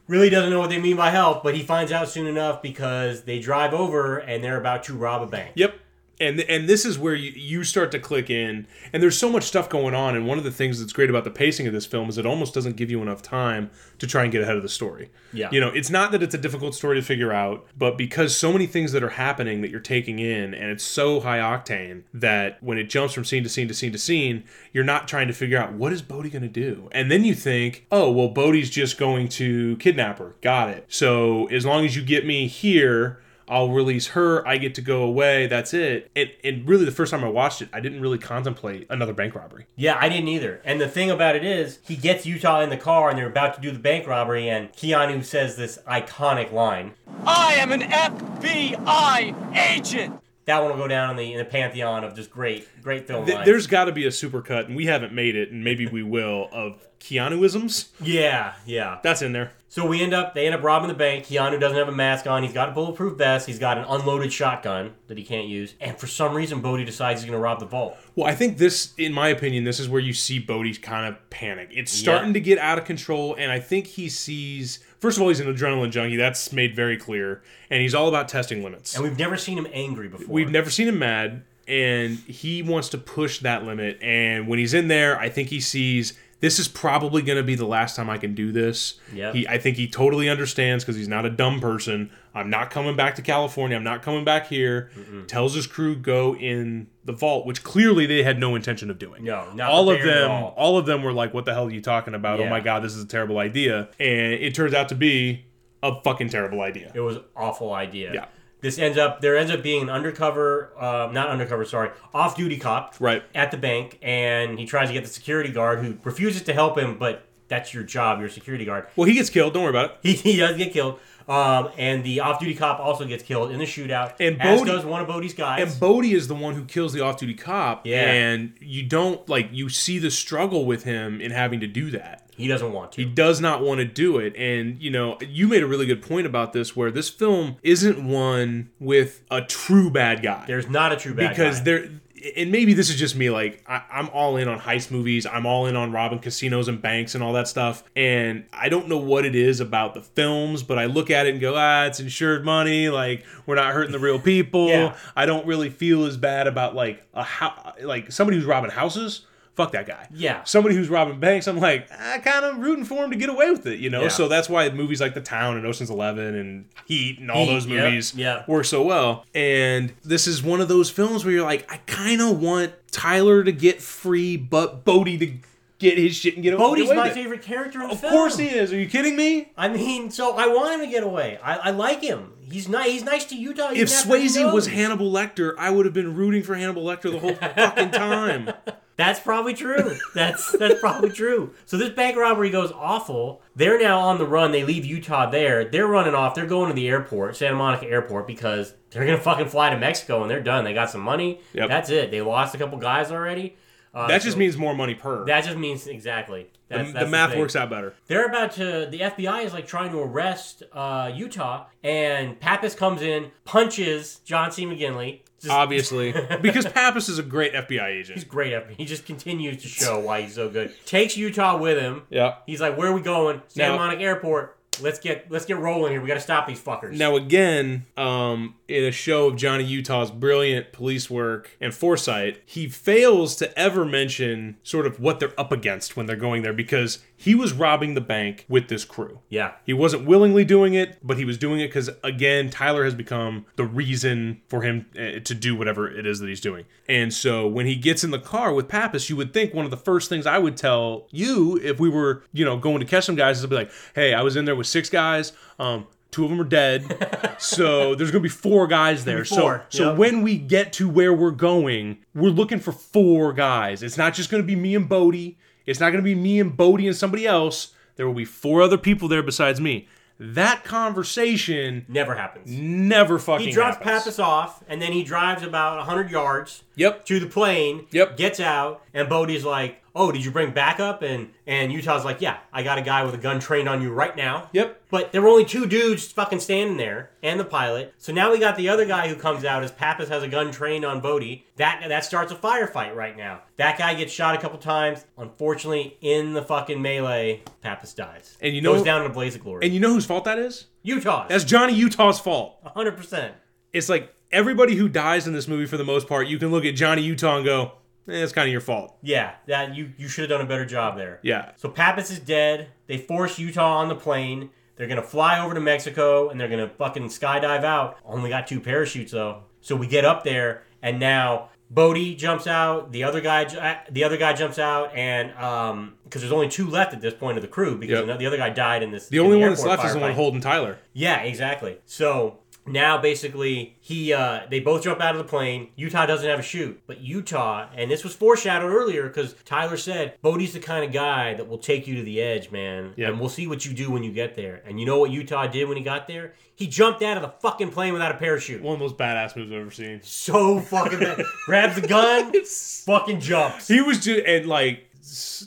really doesn't know what they mean by help, but he finds out soon enough because they drive over and they're about to rob a bank. Yep. And and this is where you, you start to click in, and there's so much stuff going on. And one of the things that's great about the pacing of this film is it almost doesn't give you enough time to try and get ahead of the story. Yeah. You know, it's not that it's a difficult story to figure out, but because so many things that are happening that you're taking in, and it's so high octane that when it jumps from scene to scene to scene to scene, you're not trying to figure out what is Bodhi going to do, and then you think, oh well, Bodhi's just going to kidnap her. Got it. So as long as you get me here. I'll release her. I get to go away. That's it. And, and really, the first time I watched it, I didn't really contemplate another bank robbery. Yeah, I didn't either. And the thing about it is, he gets Utah in the car and they're about to do the bank robbery, and Keanu says this iconic line. I am an FBI agent. That one will go down in the in the pantheon of just great, great film Th- lines. there's got to be a supercut, and we haven't made it, and maybe we will, of Keanuisms. yeah, yeah. That's in there. So we end up, they end up robbing the bank. Keanu doesn't have a mask on. He's got a bulletproof vest. He's got an unloaded shotgun that he can't use. And for some reason, Bodhi decides he's going to rob the vault. Well, I think this, in my opinion, this is where you see Bodhi kind of panic. It's starting to get out of control, and I think he sees. First of all, he's an adrenaline junkie. That's made very clear, and he's all about testing limits. And we've never seen him angry before. We've never seen him mad, and he wants to push that limit. And when he's in there, I think he sees this is probably going to be the last time I can do this. Yep. He, I think he totally understands because he's not a dumb person. I'm not coming back to California. I'm not coming back here. Tells his crew go in the vault, which clearly they had no intention of doing. No, all of them, all. all. of them were like, "What the hell are you talking about? Oh my god, this is a terrible idea." And it turns out to be a fucking terrible idea. It was awful idea. Yeah. This ends up there ends up being an undercover, uh, not undercover, sorry, off-duty cop, Right. at the bank, and he tries to get the security guard who refuses to help him, but that's your job, you're security guard. Well, he gets killed. Don't worry about it. He, he does get killed, um, and the off-duty cop also gets killed in the shootout, And as does one of Bodhi's guys. And Bodhi is the one who kills the off-duty cop. Yeah. And you don't like you see the struggle with him in having to do that. He doesn't want to. He does not want to do it. And, you know, you made a really good point about this where this film isn't one with a true bad guy. There's not a true bad because guy. Because there and maybe this is just me like I, i'm all in on heist movies i'm all in on robbing casinos and banks and all that stuff and i don't know what it is about the films but i look at it and go ah it's insured money like we're not hurting the real people Yeah. i don't really feel as bad about like a how like somebody who's robbing houses fuck that guy Yeah. somebody who's robbing banks i'm like i kind of rooting for him to get away with it you know Yeah. so that's why movies like the town and oceans 11 and heat and all Heat, those yep, movies work so well. And this is one of those films where you're like, I kind of want Tyler to get free, but Bodhi to get his shit and get away. Away my favorite character in the Of film. course he is. Are you kidding me? I mean, so I want him to get away. I, I like him. He's nice. He's nice to Utah. If even Swayze was. Hannibal Lecter, I would have been rooting for Hannibal Lecter the whole fucking time. That's probably true. That's that's probably true. So this bank robbery goes awful. They're now on the run. They leave Utah there. They're running off. They're going to the airport, Santa Monica Airport, because they're gonna fucking fly to Mexico and they're done. They got some money. Yep. That's it. They lost a couple guys already. Uh, That just so- means more money per. that just means exactly. the, That's, the math thing. works out better. They're about to. The FBI is like trying to arrest uh, Utah, and Pappas comes in, punches John C. McGinley. Just, Obviously, because Pappas is a great FBI agent. He's great at He just continues to show why he's so good. Takes Utah with him. Yeah. He's like, "Where are we going? Santa Now- Monica Airport. Let's get let's get rolling here. We got to stop these fuckers." Now again, um, in a show of Johnny Utah's brilliant police work and foresight, he fails to ever mention sort of what they're up against when they're going there because he was robbing the bank with this crew. Yeah. He wasn't willingly doing it, but he was doing it because again, Tyler has become the reason for him uh, to do whatever it is that he's doing. And so when he gets in the car with Pappas, you would think one of the first things I would tell you if we were, you know, going to catch some guys is to be like, "Hey, I was in there with six guys. Um, two of them are dead. so there's gonna be four guys there. four, So so yep. when we get to where we're going, we're looking for four guys. It's not just gonna be me and Bodhi. It's not gonna be me and Bodhi and somebody else. There will be four other people there besides me. That conversation Never happens. never fucking He drops happens. Pappas off, and then he drives about hundred yards. Yep. To the plane. Yep. Gets out, and Bodhi's like, "Oh, did you bring backup?" And and Utah's like, "Yeah, I got a guy with a gun trained on you right now." Yep. But there were only two dudes fucking standing there, and the pilot. So now we got the other guy who comes out as Pappas has a gun trained on Bodhi. That that starts a firefight right now. That guy gets shot a couple times. Unfortunately, in the fucking melee, Pappas dies. And you know- goes down in a blaze of glory. And you know whose fault that is? Utah. That's Johnny Utah's fault. hundred percent. It's like everybody who dies in this movie for the most part, you can look at Johnny Utah and go, it's kind of your fault. Yeah, that you you should have done a better job there. Yeah. So Pappas is dead. They force Utah on the plane. They're gonna fly over to Mexico and they're gonna fucking skydive out. Only got two parachutes though. So we get up there and now Bodhi jumps out. The other guy, uh, the other guy jumps out, and um, because there's only two left at this point of the crew because Yep. the other guy died in this. The in only one that's left is the one holding Tyler. Yeah, exactly. So now basically he uh they both jump out of the plane. Utah doesn't have a chute, but Utah and this was foreshadowed earlier because Tyler said Bodhi's the kind of guy that will take you to the edge, man. Yep. And we'll see what you do when you get there. And you know what Utah did when he got there? He jumped out of the fucking plane without a parachute. One of the most badass moves I've ever seen. So fucking bad. Grabs the gun, fucking jumps. He was just and like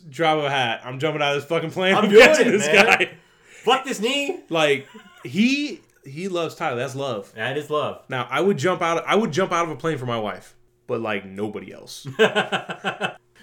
drop a hat. I'm jumping out of this fucking plane. I'm I'm catching it, this man. guy. Fuck this knee. Like he he loves Tyler. That's love. That is love. Now I would jump out. I would jump out of a plane for my wife, but like nobody else.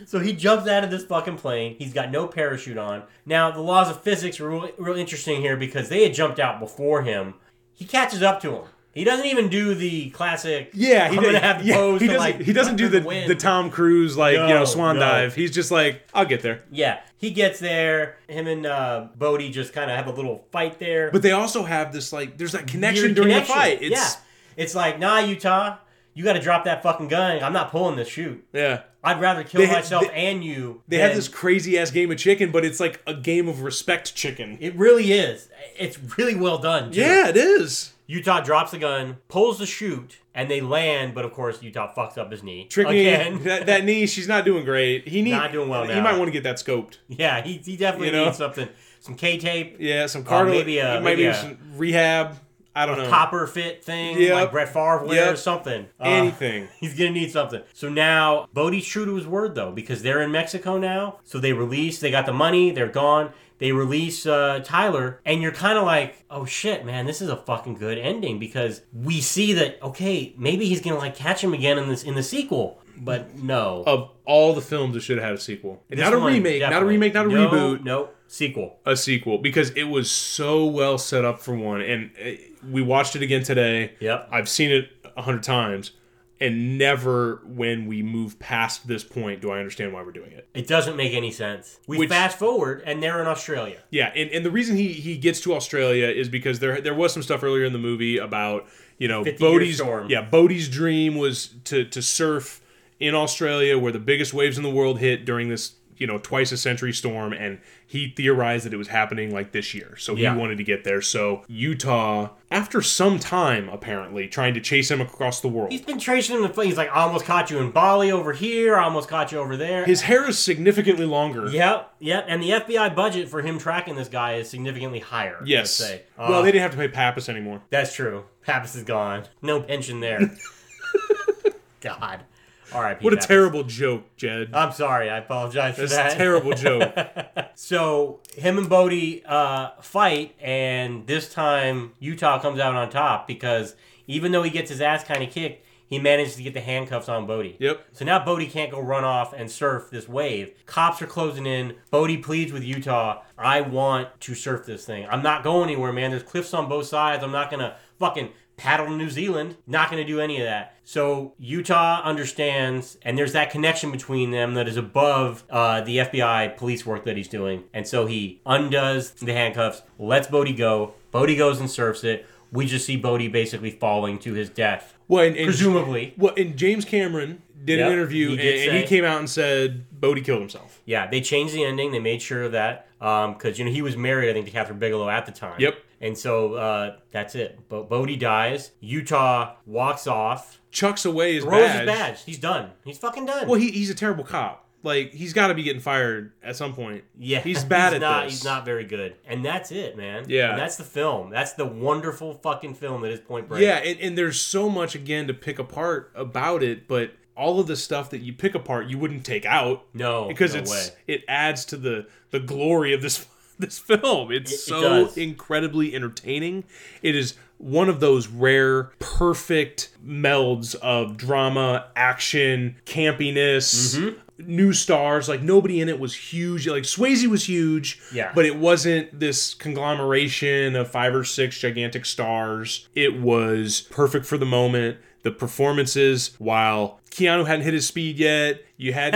So he jumps out of this fucking plane. He's got no parachute on. Now, the laws of physics are real, real interesting here because they had jumped out before him. He catches up to him. He doesn't even do the classic. Yeah, he I'm does- gonna have to yeah, pose he to, doesn't. like, he doesn't do the wind. the Tom Cruise like you know swan no. dive. He's just like, I'll get there. Yeah, he gets there. Him and uh, Bodhi just kind of have a little fight there. But they also have this like, there's that connection Weird during connection. the fight. It's, yeah, it's like, nah, Utah, you got to drop that fucking gun. I'm not pulling this shoot. yeah. I'd rather kill myself they- and you. They have than- this crazy ass game of chicken, but it's like a game of respect chicken. It really is. It's really well done. Too. Yeah, it is. Utah drops the gun, pulls the shoot, and they land. But of course, Utah fucks up his knee Trick again. That, that knee, she's not doing great. He need, Not doing well He now. might want to get that scoped. yeah, he, he definitely You know? needs something. Some K tape, Yeah, some Uh, cartilage. maybe a- maybe, maybe a- some rehab. I don't know. copper fit thing, Yep. like Brett Favre wears, Yep. something. Uh, Anything. He's gonna need something. So now Bodhi's true to his word though, because they're in Mexico now. So they release. They got the money. They're gone. They release uh, Tyler, and you're kind of like, oh shit, man, this is a fucking good ending because we see that okay, maybe he's gonna like catch him again in this in the sequel, but no. Of all the films that should have had a sequel, This not a one, remake, not a remake, not a No, reboot, No sequel. a sequel because it was so well set up for one. And uh, we watched it again today. Yep. I've seen it a hundred times, and never when we move past this point do I understand why we're doing it. It doesn't make any sense. We Which- fast forward, and they're in Australia. Yeah, and, and the reason he, he gets to Australia is because there there was some stuff earlier in the movie about you know Bodhi's yeah Bodhi's dream was to to surf in Australia where the biggest waves in the world hit during this you know twice a century storm and he theorized that it was happening like this year so he wanted to get there so Utah after some time apparently trying to chase him across the world He's been tracing him. The, he's like, I almost caught you in Bali over here. I almost caught you over there. his hair is significantly longer Yep, yep. And the FBI budget for him tracking this guy is significantly higher. yes well Uh, they didn't have to pay Pappas anymore That's true. Pappas is gone. No pension there. God. Right. what a terrible joke Jed I'm sorry. I apologize for that's that. a terrible joke So him and Bodhi uh, fight, and this time Utah comes out on top because even though he gets his ass kind of kicked, he manages to get the handcuffs on Bodhi. Yep. So now Bodhi can't go run off and surf this wave. Cops are closing in. Bodhi pleads with Utah, I want to surf this thing. I'm not going anywhere, man. There's cliffs on both sides. I'm not going to fucking paddle to New Zealand. Not going to do any of that. So Utah understands, and there's that connection between them that is above uh, the FBI police work that he's doing. And so he undoes the handcuffs, lets Bodhi go. Bodhi goes and surfs it. We just see Bodhi basically falling to his death. well and, and Presumably. Well, and James Cameron did Yep, an interview, he and, did and he came out and said Bodhi killed himself. Yeah, they changed the ending. They made sure of that because you know he was married, I think, to Kathryn Bigelow at the time. Yep. And so uh, that's it. But Bodhi dies. Utah walks off, Chucks away his throws badge. his badge. He's done. He's fucking done. Well, he, he's a terrible cop. Like he's got to be getting fired at some point. yeah, he's bad at not, this. He's not very good. And that's it, man. Yeah. And that's the film. That's the wonderful fucking film that is Point Break. Yeah, and, and there's so much again to pick apart about it, but all of the stuff that you pick apart, you wouldn't take out. No, because no it's way. it adds to the the glory of this this film. It's It- it so does. incredibly entertaining. It is one of those rare, perfect melds of drama, action, campiness. Mm-hmm. New stars, like nobody in it was huge. Like Swayze was huge, Yeah. but it wasn't this conglomeration of five or six gigantic stars. It was perfect for the moment. The performances, while Keanu hadn't hit his speed yet, you had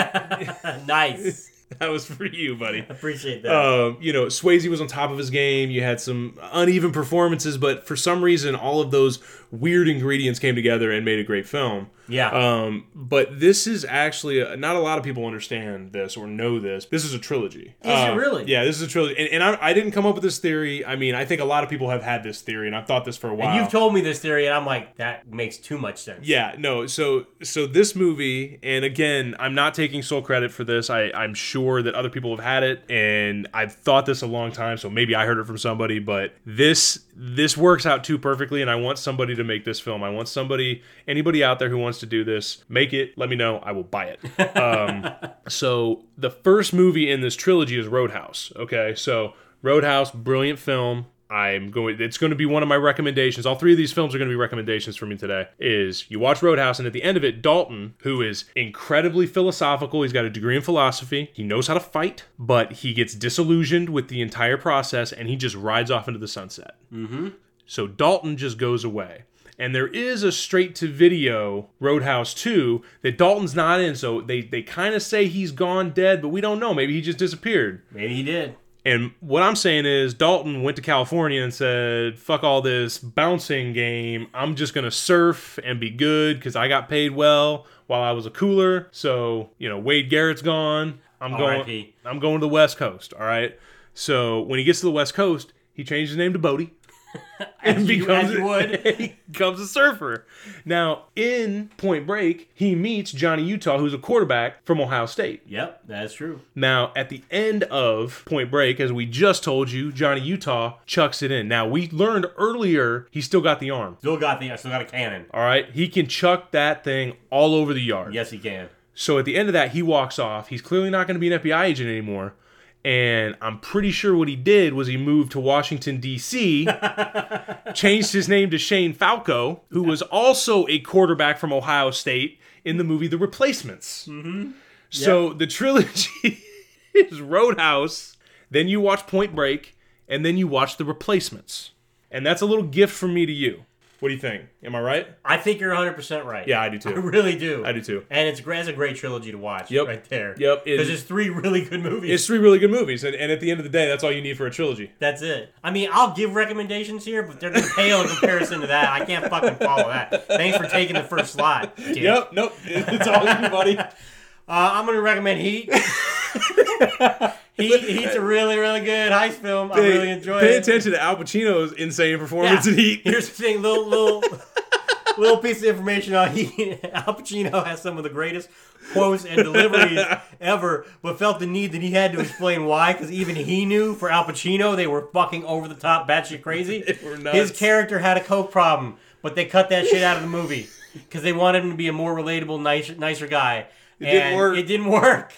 nice. that was for you, buddy. I appreciate that. Um, you know, Swayze was on top of his game. You had some uneven performances, but for some reason, all of those weird ingredients came together and made a great film. yeah. Um, but this is actually a, not a lot of people understand this or know this. This is a trilogy. Is it Uh, really? Yeah, this is a trilogy, and, and I, I didn't come up with this theory. I mean, I think a lot of people have had this theory, and I've thought this for a while. and you've told me this theory, and I'm like, that makes too much sense. Yeah, no. So so this movie, and again, I'm not taking sole credit for this. I I'm sure that other people have had it, and I've thought this a long time. So maybe I heard it from somebody, but this this works out too perfectly, and I want somebody to make this film. I want somebody, anybody out there who wants to do this, make it. Let me know. I will buy it. Um, so the first movie in this trilogy is Roadhouse. Okay, so Roadhouse, brilliant film. I'm going. It's going to be one of my recommendations. All three of these films are going to be recommendations for me today. Is you watch Roadhouse, and at the end of it, Dalton, who is incredibly philosophical, he's got a degree in philosophy. He knows how to fight, but he gets disillusioned with the entire process, and he just rides off into the sunset. Mm-hmm. So Dalton just goes away. And there is a straight to video Roadhouse 2 that Dalton's not in, so they, they kind of say he's gone dead, but we don't know. Maybe he just disappeared. Maybe he did. And what I'm saying is, Dalton went to California and said, fuck all this bouncing game. I'm just going to surf and be good because I got paid well while I was a cooler. So, you know, Wade Garrett's gone. I'm going, I'm going to the West Coast. All right. So when he gets to the West Coast, he changed his name to Bodhi and you- becomes you would. he becomes a surfer. Now, in Point Break, he meets Johnny Utah, who's a quarterback from Ohio State. Yep, that's true. Now, at the end of Point Break, as we just told you, Johnny Utah chucks it in. Now, we learned earlier he still got the arm. Still got the still got a cannon. All right, he can chuck that thing all over the yard. Yes, he can. So at the end of that, he walks off. He's clearly not going to be an FBI agent anymore. And I'm pretty sure what he did was he moved to Washington, D.C., changed his name to Shane Falco, who was also a quarterback from Ohio State in the movie The Replacements. Mm-hmm. So the trilogy is Roadhouse, then you watch Point Break, and then you watch The Replacements. And that's a little gift from me to you. What do you think? Am I right? I think you're 100 percent right. Yeah, I do too. I really do. I do too. And it's. It's a great trilogy to watch. Yep. Right there. Yep, Because it's three really good movies. It's three really good movies, and, and at the end of the day, that's all you need for a trilogy. That's it. I mean, I'll give recommendations here, but they're gonna pale in comparison to that. I can't fucking follow that. Thanks for taking the first slot. dick. Yep, nope, it's all you, buddy. Uh, I'm gonna recommend Heat. Heat. Heat's a really, really good heist film. I really enjoy Pay it. Pay attention to Al Pacino's insane performance Yeah. in Heat. Here's the thing, little little little piece of information on Heat. Al Pacino has some of the greatest quotes and deliveries ever, but felt the need that he had to explain why, because even he knew for Al Pacino they were fucking over the top, batshit crazy. They were nuts. His character had a coke problem, but they cut that shit out of the movie because they wanted him to be a more relatable, nicer, nicer guy. It didn't work. It didn't work.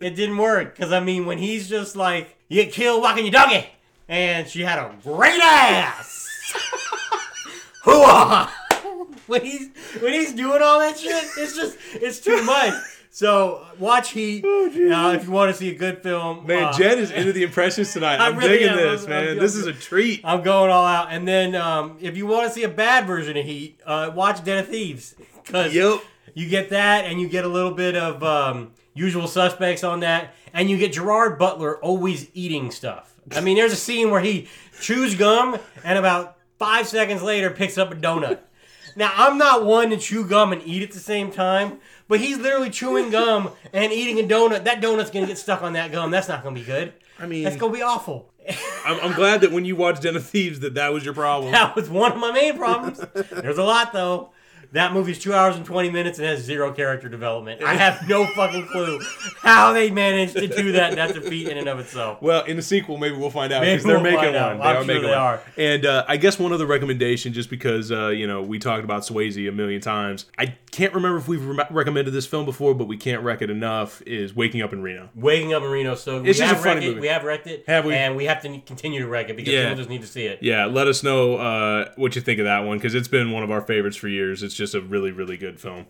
It didn't work because I mean, when he's just like, "You get killed walking your doggy," and she had a great ass. Hooah! when he's when he's doing all that shit, it's just it's too much. So watch Heat uh, if you want to see a good film. Man, Uh, Jen is into the impressions tonight. I I'm really digging am. this, I'm- man. I'm- this is a treat. I'm going all out. And then um, if you want to see a bad version of Heat, uh, watch Den of Thieves because Yep. You get that, and you get a little bit of um, Usual Suspects on that, and you get Gerard Butler always eating stuff. I mean, there's a scene where he chews gum, and about five seconds later picks up a donut. Now, I'm not one to chew gum and eat at the same time, but he's literally chewing gum and eating a donut. That donut's gonna get stuck on that gum. That's not gonna be good. I mean, That's gonna be awful. I'm, I'm glad that when you watched Den of Thieves, that that was your problem. That was one of my main problems. There's a lot though. That movie's two hours and twenty minutes and has zero character development. I have no fucking clue how they managed to do that. That's a feat in and of itself. Well, in the sequel, maybe we'll find out because they're we'll making one. out. They I'm are sure making they one. are. And uh, I guess one other recommendation, just because uh, you know we talked about Swayze a million times. I can't remember if we've re- recommended this film before, but we can't wreck it enough. Is Waking Up in Reno. Waking Up in Reno, so we It's just have a funny wrecked it. movie. We have wrecked it. Have we? And we have to continue to wreck it because Yeah. people just need to see it. Yeah, let us know uh, what you think of that one because it's been one of our favorites for years. It's just a really, really good film.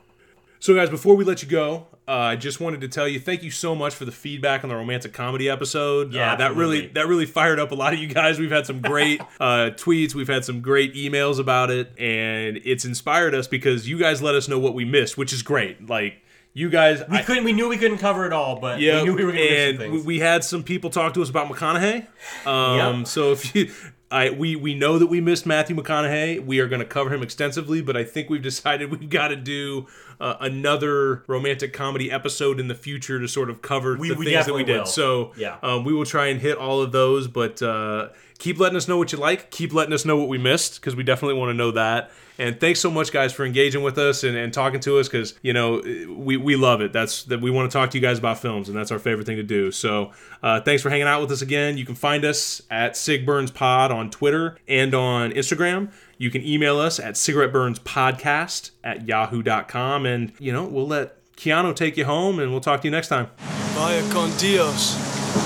So, guys, before we let you go, uh, I just wanted to tell you thank you so much for the feedback on the romantic comedy episode. Yeah, uh, that really that really fired up a lot of you guys. We've had some great uh, tweets, we've had some great emails about it, and it's inspired us because you guys let us know what we missed, which is great. Like you guys, We I- couldn't. We knew we couldn't cover it all, but yeah, we knew we were going to and some things. we had some people talk to us about McConaughey. Um, Yep. So if you, I we we know that we missed Matthew McConaughey. We are going to cover him extensively, but I think we've decided we've got to do uh, another romantic comedy episode in the future to sort of cover We- the we things that we did. will. So Yeah. um, we will try and hit all of those, but. Uh, Keep letting us know what you like. Keep letting us know what we missed because we definitely want to know that. And thanks so much, guys, for engaging with us and, and talking to us because you know we, we love it. That's that we want to talk to you guys about films, and that's our favorite thing to do. So uh, thanks for hanging out with us again. You can find us at Cig Burns Pod on Twitter and on Instagram. You can email us at cigaretteburnspodcast at yahoo.com. And, you know, we'll let Keanu take you home and we'll talk to you next time. Vaya con Dios.